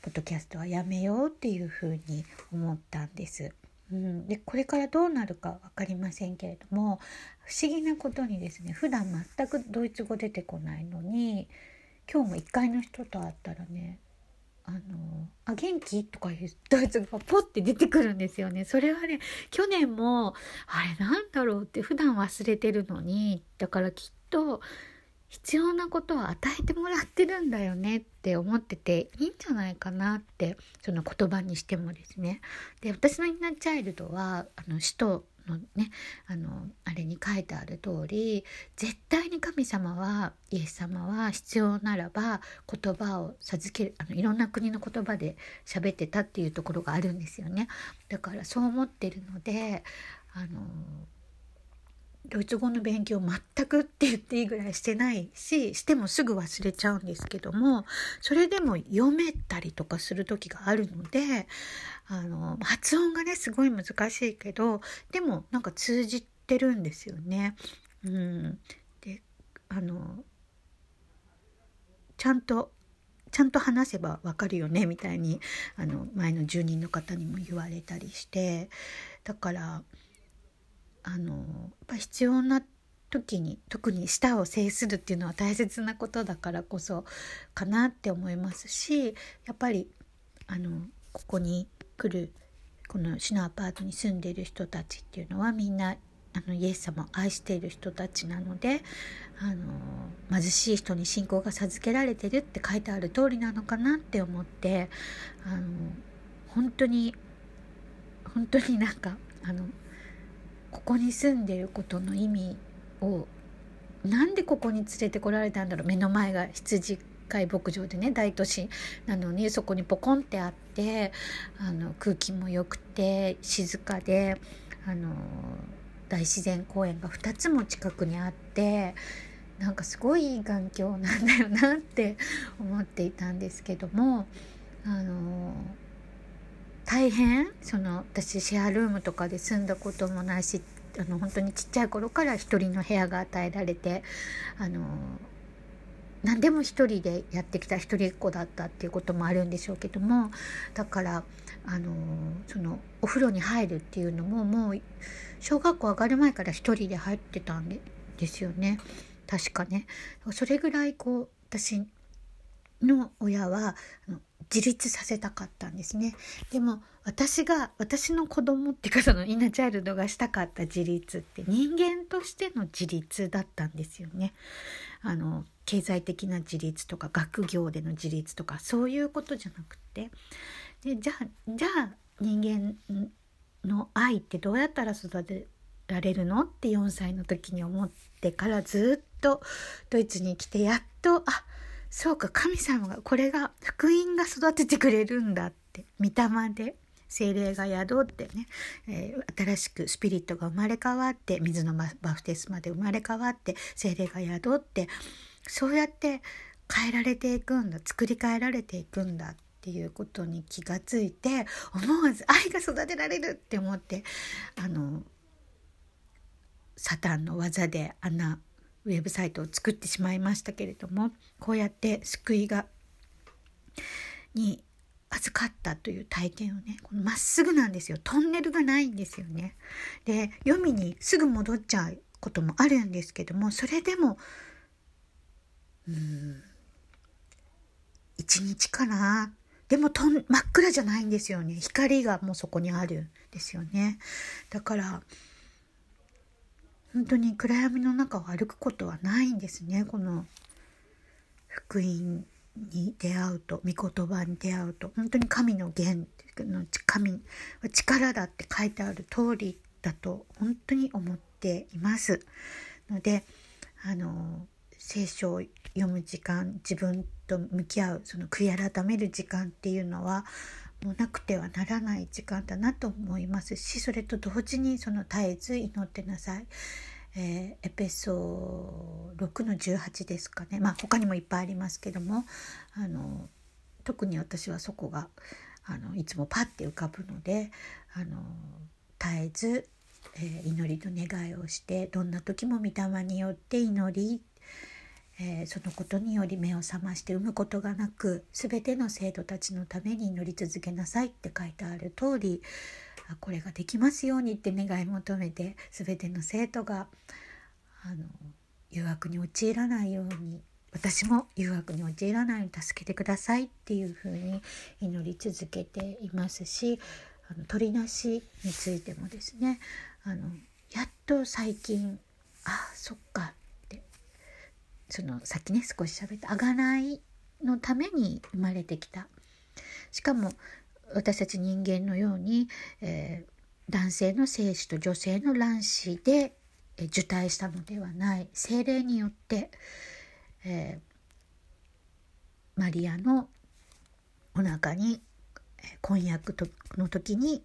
ポッドキャストはやめようっていうふうに思ったんです。うん、でこれからどうなるか分かりませんけれども不思議なことにですね普段全くドイツ語出てこないのに今日も1階の人と会ったらねあの「あ元気?」とかいうドイツ語がポッて出てくるんですよね。それはね去年もあれなんだろうって普段忘れてるのにだからきっと必要なことを与えてもらってるんだよねって思ってていいんじゃないかなってその言葉にしてもですね。で私のインナーチャイルドはあの使徒のねあのあれに書いてある通り絶対に神様はイエス様は必要ならば言葉を授けるあのいろんな国の言葉で喋ってたっていうところがあるんですよね。だからそう思ってるのであのドイツ語の勉強全くって言っていいぐらいしてないししてもすぐ忘れちゃうんですけどもそれでも読めたりとかする時があるのであの発音がねすごい難しいけどでもなんか通じてるんですよね。うん、であのちゃんとちゃんと話せばわかるよねみたいにあの前の住人の方にも言われたりしてだからあのやっぱ必要な時に特に舌を制するっていうのは大切なことだからこそかなって思いますしやっぱりあのここに来るこの市のアパートに住んでいる人たちっていうのはみんなあのイエス様を愛している人たちなのであの貧しい人に信仰が授けられてるって書いてある通りなのかなって思ってあの本当に本当になんかあのここに住んでることの意味をなんでここに連れてこられたんだろう。目の前が羊飼い牧場でね大都市なのにそこにポコンってあってあの空気も良くて静かであの大自然公園が2つも近くにあってなんかすごいいい環境なんだよなって思っていたんですけどもあの大変？その私シェアルームとかで住んだこともないしあの本当にちっちゃい頃から一人の部屋が与えられてあの何でも一人でやってきた一人っ子だったっていうこともあるんでしょうけどもだからあのそのお風呂に入るっていうのももう小学校上がる前から一人で入ってたんですよね確かね。それぐらいこう私の親は自立させたかったんですね。でも私が私の子供っていうかそのインナーチャイルドがしたかった自立って人間としての自立だったんですよね。あの経済的な自立とか学業での自立とかそういうことじゃなくてでじゃあじゃあ人間の愛ってどうやったら育てられるのって4歳の時に思ってからずっとドイツに来てやっとあそうか神様がこれが福音が育ててくれるんだって御霊で精霊が宿ってね、えー、新しくスピリットが生まれ変わって水のバフテスマで生まれ変わって精霊が宿ってそうやって変えられていくんだ作り変えられていくんだっていうことに気がついて思わず愛が育てられるって思ってあのサタンの技であんなウェブサイトを作ってしまいましたけれどもこうやって救いがに預かったという体験をねまっすぐなんですよ。トンネルがないんですよね。で読みにすぐ戻っちゃうこともあるんですけどもそれでもうん一日かな。でもとん真っ暗じゃないんですよね。光がもうそこにあるんですよね。だから本当に暗闇の中を歩くことはないんですね。この福音に出会うと御言葉に出会うと。本当に神の言の神は力だって書いてある通りだと本当に思っています。のであの聖書を読む時間自分と向き合うその悔い改める時間っていうのはもうなくてはならない時間だなと思いますしそれと同時にその絶えず祈ってなさい。えー、エペソ6の18ですかねまあ他にもいっぱいありますけどもあの特に私はそこがあのいつもパッて浮かぶのであの絶えず、えー、祈りと願いをしてどんな時も御霊によって祈りえー、そのことにより目を覚まして産むことがなく全ての生徒たちのために祈り続けなさいって書いてある通りこれができますようにって願い求めて全ての生徒があの誘惑に陥らないように私も誘惑に陥らないように助けてくださいっていうふうに祈り続けていますしあの鳥なしについてもですねあのやっと最近あそっかそのさっきね少し喋った贖いのために生まれてきた。しかも私たち人間のように、えー、男性の精子と女性の卵子で、えー、受胎したのではない。精霊によって、えー、マリアのお腹に、え婚約との時に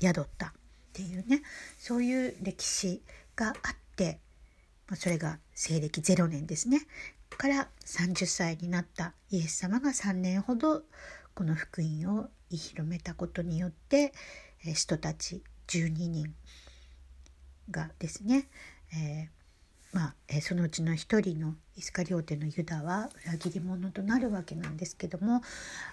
宿ったっていうね。そういう歴史があってそれが西暦0年ですね。から30歳になったイエス様が3年ほどこの福音を広めたことによって人たち12人がですね、えー、まあ、そのうちの一人のイスカリオテのユダは裏切り者となるわけなんですけども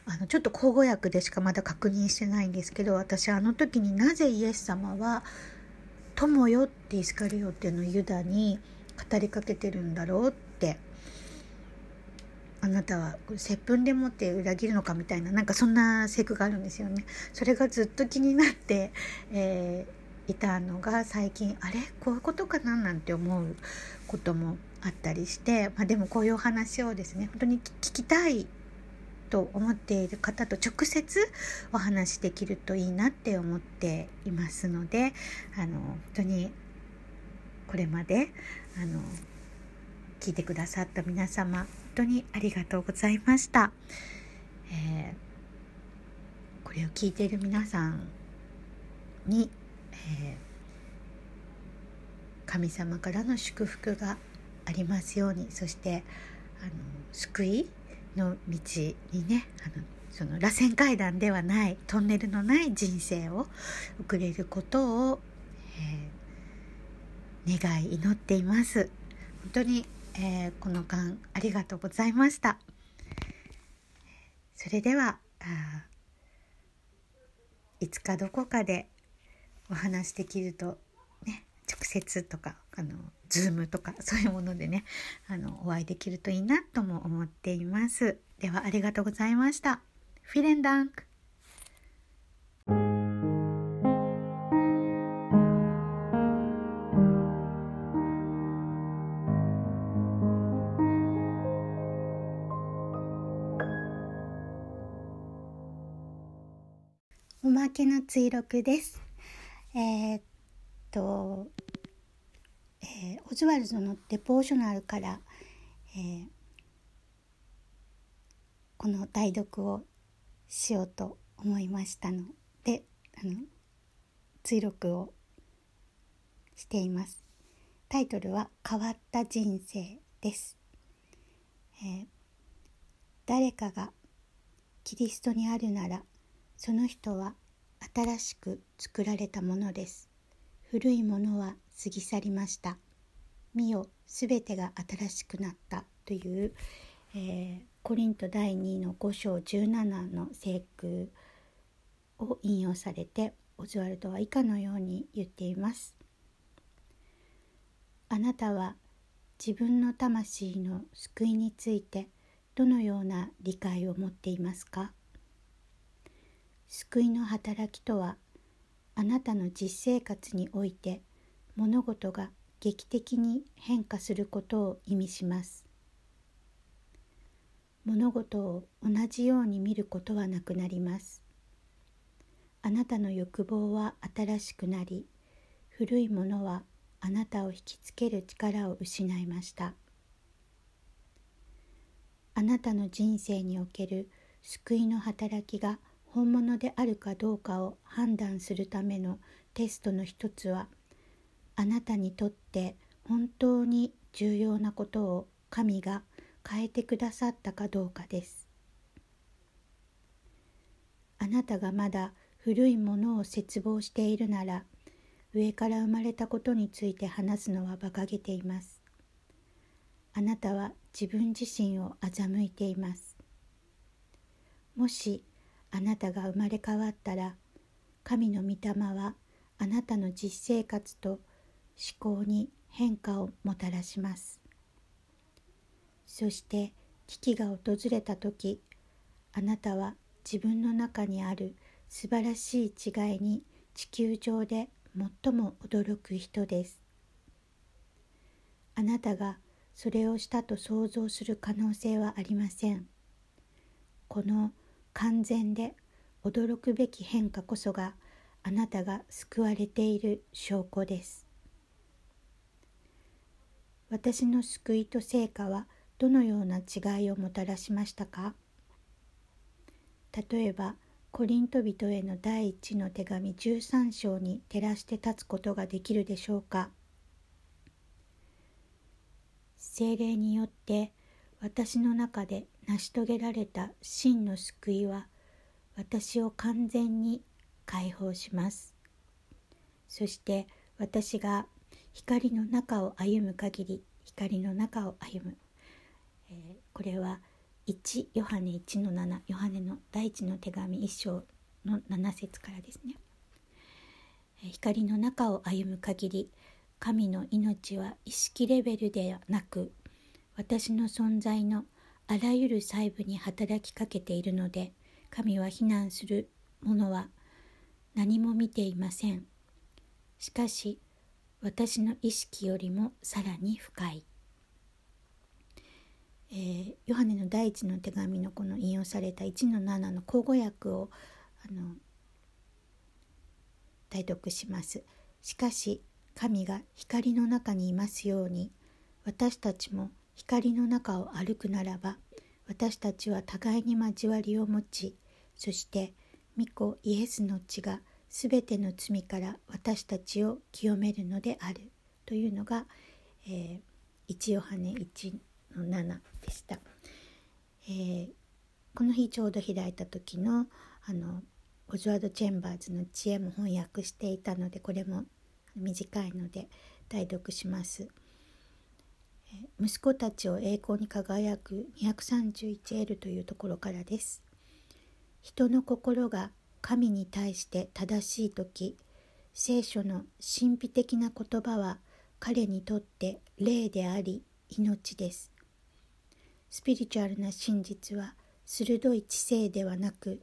あのちょっと口語訳でしかまだ確認してないんですけど私あの時になぜイエス様は「友よ」ってイスカリオテのユダに語りかけてるんだろうって。あなたは接吻でもって裏切るのかみたいななんかそんなセクがあるんですよね。それがずっと気になって、えー、いたのが最近あれ？こういうことかな？なんて思うこともあったりして、まあ、でもこういうお話をですね本当に聞きたいと思っている方と直接お話しできるといいなって思っていますのであの本当にこれまであの聞いてくださった皆様本当にありがとうございました、えー、これを聞いている皆さんに、えー、神様からの祝福がありますようにそしてあの救いの道にねあのその螺旋階段ではないトンネルのない人生を送れることを、えー願い祈っています。本当に、えー、この間ありがとうございました。それではいつかどこかでお話できるとね直接とかあのズームとかそういうものでねあのお会いできるといいなとも思っています。ではありがとうございました。 Vielen Dank。けの追録です。えー、っと、えー、オズワルドのデポーショナルから、えー、この代読をしようと思いましたので、あの追録をしています。タイトルは変わった人生です。えー、誰かがキリストにあるならその人は新しく作られたものです。古いものは過ぎ去りました。見よ、すべてが新しくなったという、えー、コリント第2の5章17の聖句を引用されてオズワルドは以下のように言っています。あなたは自分の魂の救いについてどのような理解を持っていますか？救いの働きとはあなたの実生活において物事が劇的に変化することを意味します。物事を同じように見ることはなくなります。あなたの欲望は新しくなり古いものはあなたを引きつける力を失いました。あなたの人生における救いの働きが本物であるかどうかを判断するためのテストの一つはあなたにとって本当に重要なことを神が変えてくださったかどうかですあなたがまだ古いものを絶望しているなら上から生まれたことについて話すのは馬鹿げています。あなたは自分自身を欺いています。もしあなたが生まれ変わったら、神の御霊はあなたの実生活と思考に変化をもたらします。そして危機が訪れた時、あなたは自分の中にある素晴らしい違いに地球上で最も驚く人です。あなたがそれをしたと想像する可能性はありません。この完全で驚くべき変化こそがあなたが救われている証拠です。私の救いと成果はどのような違いをもたらしましたか？例えばコリント人への第一の手紙13章に照らして立つことができるでしょうか？精霊によって私の中で成し遂げられた真の救いは私を完全に解放します。そして私が光の中を歩む限り光の中を歩む、えー、これは「1ヨハネ1の7ヨハネの第一の手紙1章の7節からですね。光の中を歩む限り神の命は意識レベルではなく私の存在のあらゆる細部に働きかけているので神は非難する者は何も見ていませんしかし私の意識よりもさらに深いえー、ヨハネの第一の手紙のこの引用された1の7の口語訳をあの代読します。しかし神が光の中にいますように私たちも光の中を歩くならば私たちは互いに交わりを持ちそして御子イエスの血がすべての罪から私たちを清めるのであるというのが、えー、1ヨハネ1の7でした、えー、この日ちょうど開いた時のあのオズワルド・チェンバーズの知恵も翻訳していたのでこれも短いので代読します。息子たちを栄光に輝く 231L というところからです。人の心が神に対して正しい時聖書の神秘的な言葉は彼にとって霊であり命です。スピリチュアルな真実は鋭い知性ではなく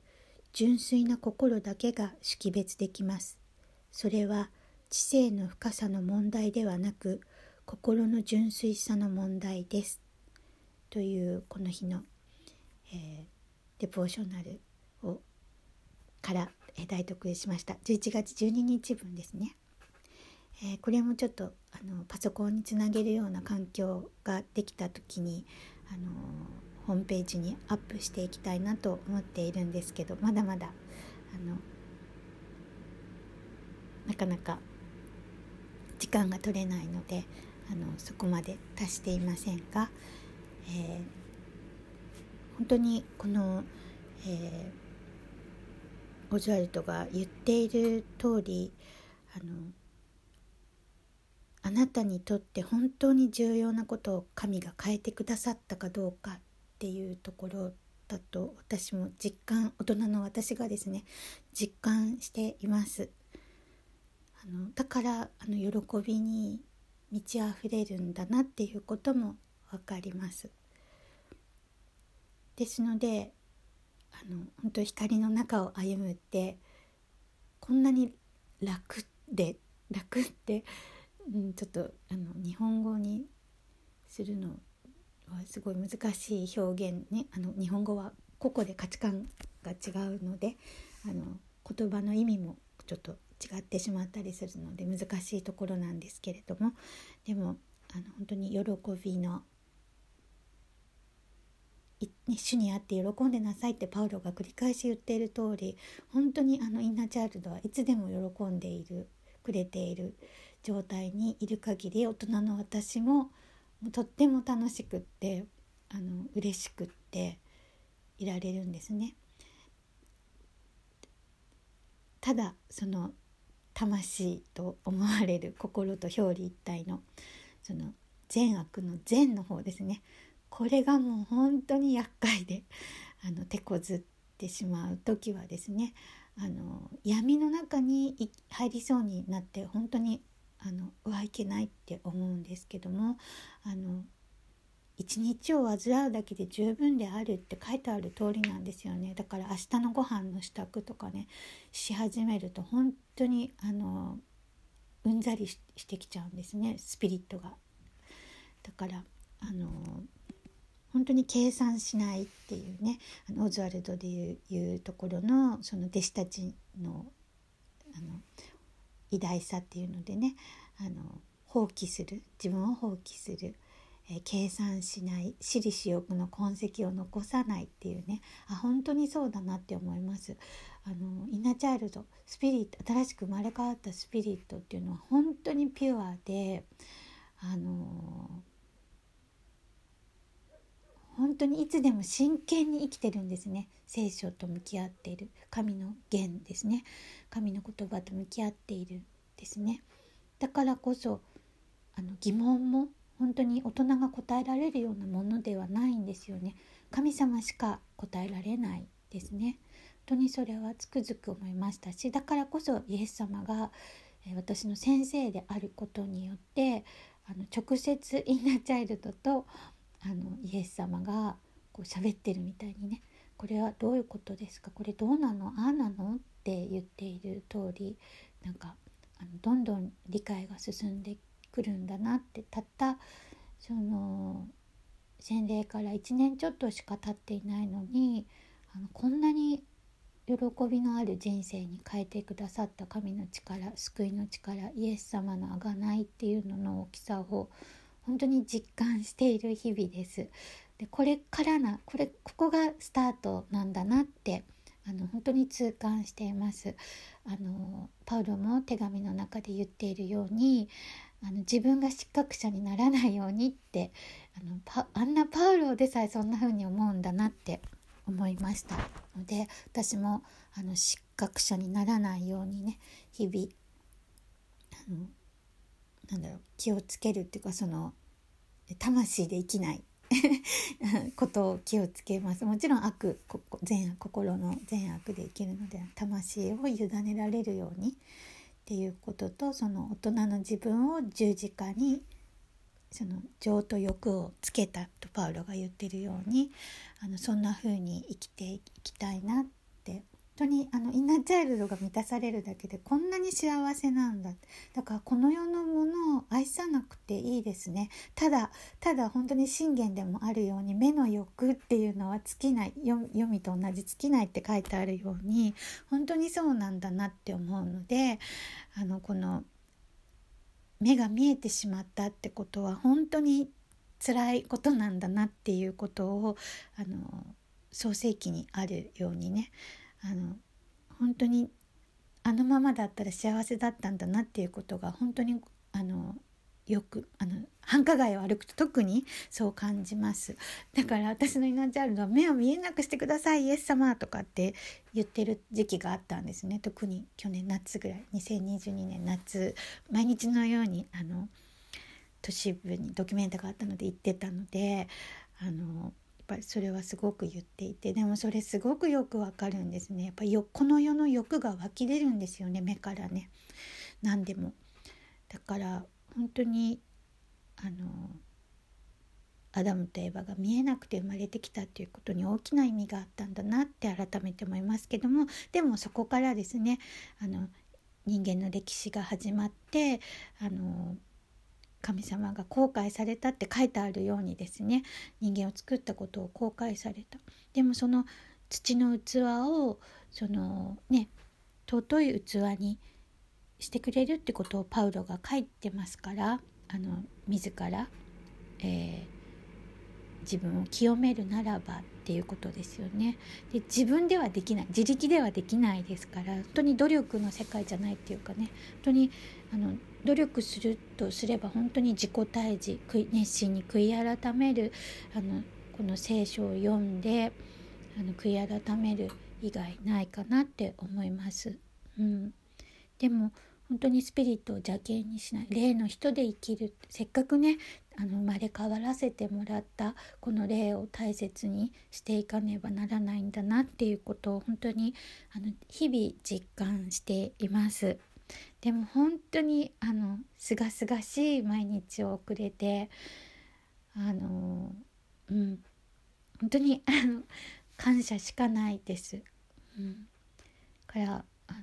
純粋な心だけが識別できます。それは知性の深さの問題ではなく心の純粋さの問題です。というこの日の、えー、デポーショナルをから、えー、代読しました11月12日分ですね。えー、これもちょっとあのパソコンにつなげるような環境ができた時にあのホームページにアップしていきたいなと思っているんですけどまだまだあのなかなか時間が取れないのであのそこまで達していませんが、えー、本当にこの、えー、オズワルドが言っている通りあのあなたにとって本当に重要なことを神が変えてくださったかどうかっていうところだと私も実感大人の私がですね実感しています。あのだからあの喜びに満ち溢れるんだなっていうことも分かります。ですのであの本当光の中を歩むってこんなに楽で楽って、うん、ちょっとあの日本語にするのはすごい難しい表現ね。あの日本語は個々で価値観が違うのであの言葉の意味もちょっと違ってしまったりするので難しいところなんですけれどもでもあの本当に喜びの主にあって喜んでなさいってパウロが繰り返し言っている通り本当にあのインナーチャイルドはいつでも喜んでいるくれている状態にいる限り大人の私もとっても楽しくってあの嬉しくっていられるんですね。ただその魂と思われる心と表裏一体のその善悪の善の方ですね。これがもう本当に厄介であの手こずってしまう時はですねあの闇の中に入りそうになって本当にあのはいけないって思うんですけどもあの一日を患うだけで十分であるって書いてある通りなんですよねだから明日のご飯の支度とかねし始めると本当にあのうんざりしてきちゃうんですねスピリットが。だからあの本当に計算しないっていうねあのオズワルドでいういうところのその弟子たちのあの偉大さっていうのでねあの放棄する自分を放棄する、え、計算しない私利私欲の痕跡を残さないっていうね。あ本当にそうだなって思います。あのインナーチャイルドスピリット新しく生まれ変わったスピリットっていうのは本当にピュアであの本当にいつでも真剣に生きてるんですね。聖書と向き合っている。神の言ですね。神の言葉と向き合っているですね。だからこそあの疑問も本当に大人が答えられるようなものではないんですよね。神様しか答えられないですね。本当にそれはつくづく思いましたしだからこそイエス様が私の先生であることによってあの直接インナーチャイルドとあのイエス様がこう喋ってるみたいにねこれはどういうことですか？これどうなの？ああなの？って言っている通りなんかあのどんどん理解が進んでくるんだなってたったその洗礼から1年ちょっとしか経っていないのにあのこんなに喜びのある人生に変えてくださった神の力救いの力イエス様の贖いっていうのの大きさを本当に実感している日々です。でこれからなこれここがスタートなんだなってあの本当に痛感しています。あのパウロも手紙の中で言っているようにあの自分が失格者にならないようにってあのパあんなパウロでさえそんな風に思うんだなって思いましたので私もあの失格者にならないようにね日々あのなんだろう気をつけるっていうかその魂で生きない ことを気をつけます。もちろん悪善心の善悪で生きるので魂を委ねられるようにっていうこととその大人の自分を十字架にその情と欲をつけたとパウロが言ってるようにあのそんな風に生きていきたいなって当にあのインナーチャイルドが満たされるだけでこんなに幸せなんだ。だからこの世のものを愛さなくていいですね。ただただ本当に信玄でもあるように目の欲っていうのは尽きない。読みと同じ尽きないって書いてあるように本当にそうなんだなって思うのであのこの目が見えてしまったってことは本当に辛いことなんだなっていうことをあの創世記にあるようにねあの本当にあのままだったら幸せだったんだなっていうことが本当にあのよくあの繁華街を歩くと特にそう感じます。だから私の命あるのは目を見えなくしてくださいイエス様とかって言ってる時期があったんですね。特に去年夏ぐらい2022年夏毎日のようにあの都市部にドキュメントがあったので行ってたのであのぱりそれはすごく言っていてでもそれすごくよくわかるんですね。やっぱよこの世の欲が湧き出るんですよね目からね。何でも。だから本当にあのアダムとエヴァが見えなくて生まれてきたっていうことに大きな意味があったんだなって改めて思いますけどもでもそこからですねあの人間の歴史が始まってあの神様が後悔されたって書いてあるようにですね。人間を作ったことを後悔された。でもその土の器をそのね尊い器にしてくれるってことをパウロが書いてますからあの自ら、えー自分を清めるならばっていうことですよね。で自分ではできない自力ではできないですから本当に努力の世界じゃないっていうかね本当にあの努力するとすれば本当に自己退治熱心に悔い改めるあのこの聖書を読んであの悔い改める以外ないかなって思います。うん、でも本当にスピリットを邪険にしない霊の人で生きるせっかくねあの生まれ変わらせてもらったこの霊を大切にしていかねばならないんだなっていうことを本当にあの日々実感しています。でも本当にあの清々しい毎日を送れてあのうん本当にあの感謝しかないです。うん、からあの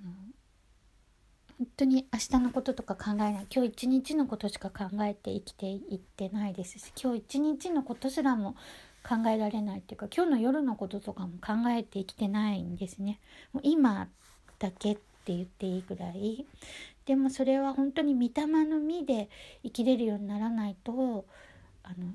本当に明日のこととか考えない今日一日のことしか考えて生きていってないですし今日一日のことすらも考えられないっていうか今日の夜のこととかも考えて生きてないんですね。もう今だけって言っていいぐらい。でもそれは本当に御霊の実で生きれるようにならないとあの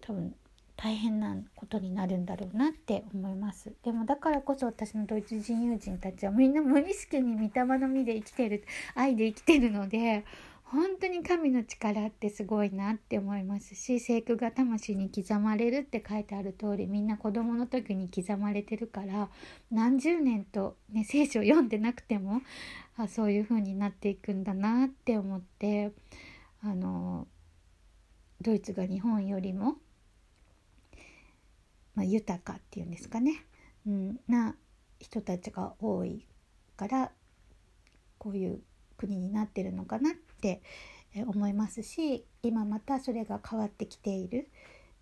多分大変なことになるんだろうなって思います。でもだからこそ私のドイツ人友人たちはみんな無意識に御霊の実で生きてる愛で生きてるので本当に神の力ってすごいなって思いますし聖句が魂に刻まれるって書いてある通りみんな子供の時に刻まれてるから何十年と、ね、聖書を読んでなくてもあそういう風になっていくんだなって思ってあのドイツが日本よりもまあ、豊かっていうんですかね、うん、な人たちが多いからこういう国になってるのかなって思いますし今またそれが変わってきている、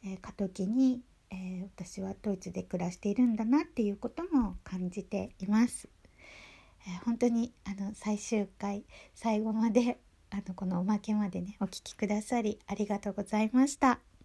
え過渡期に、え、私はドイツで暮らしているんだなっていうことも感じています。え、本当にあの最終回最後まであのこのおまけまでねお聴きくださりありがとうございました。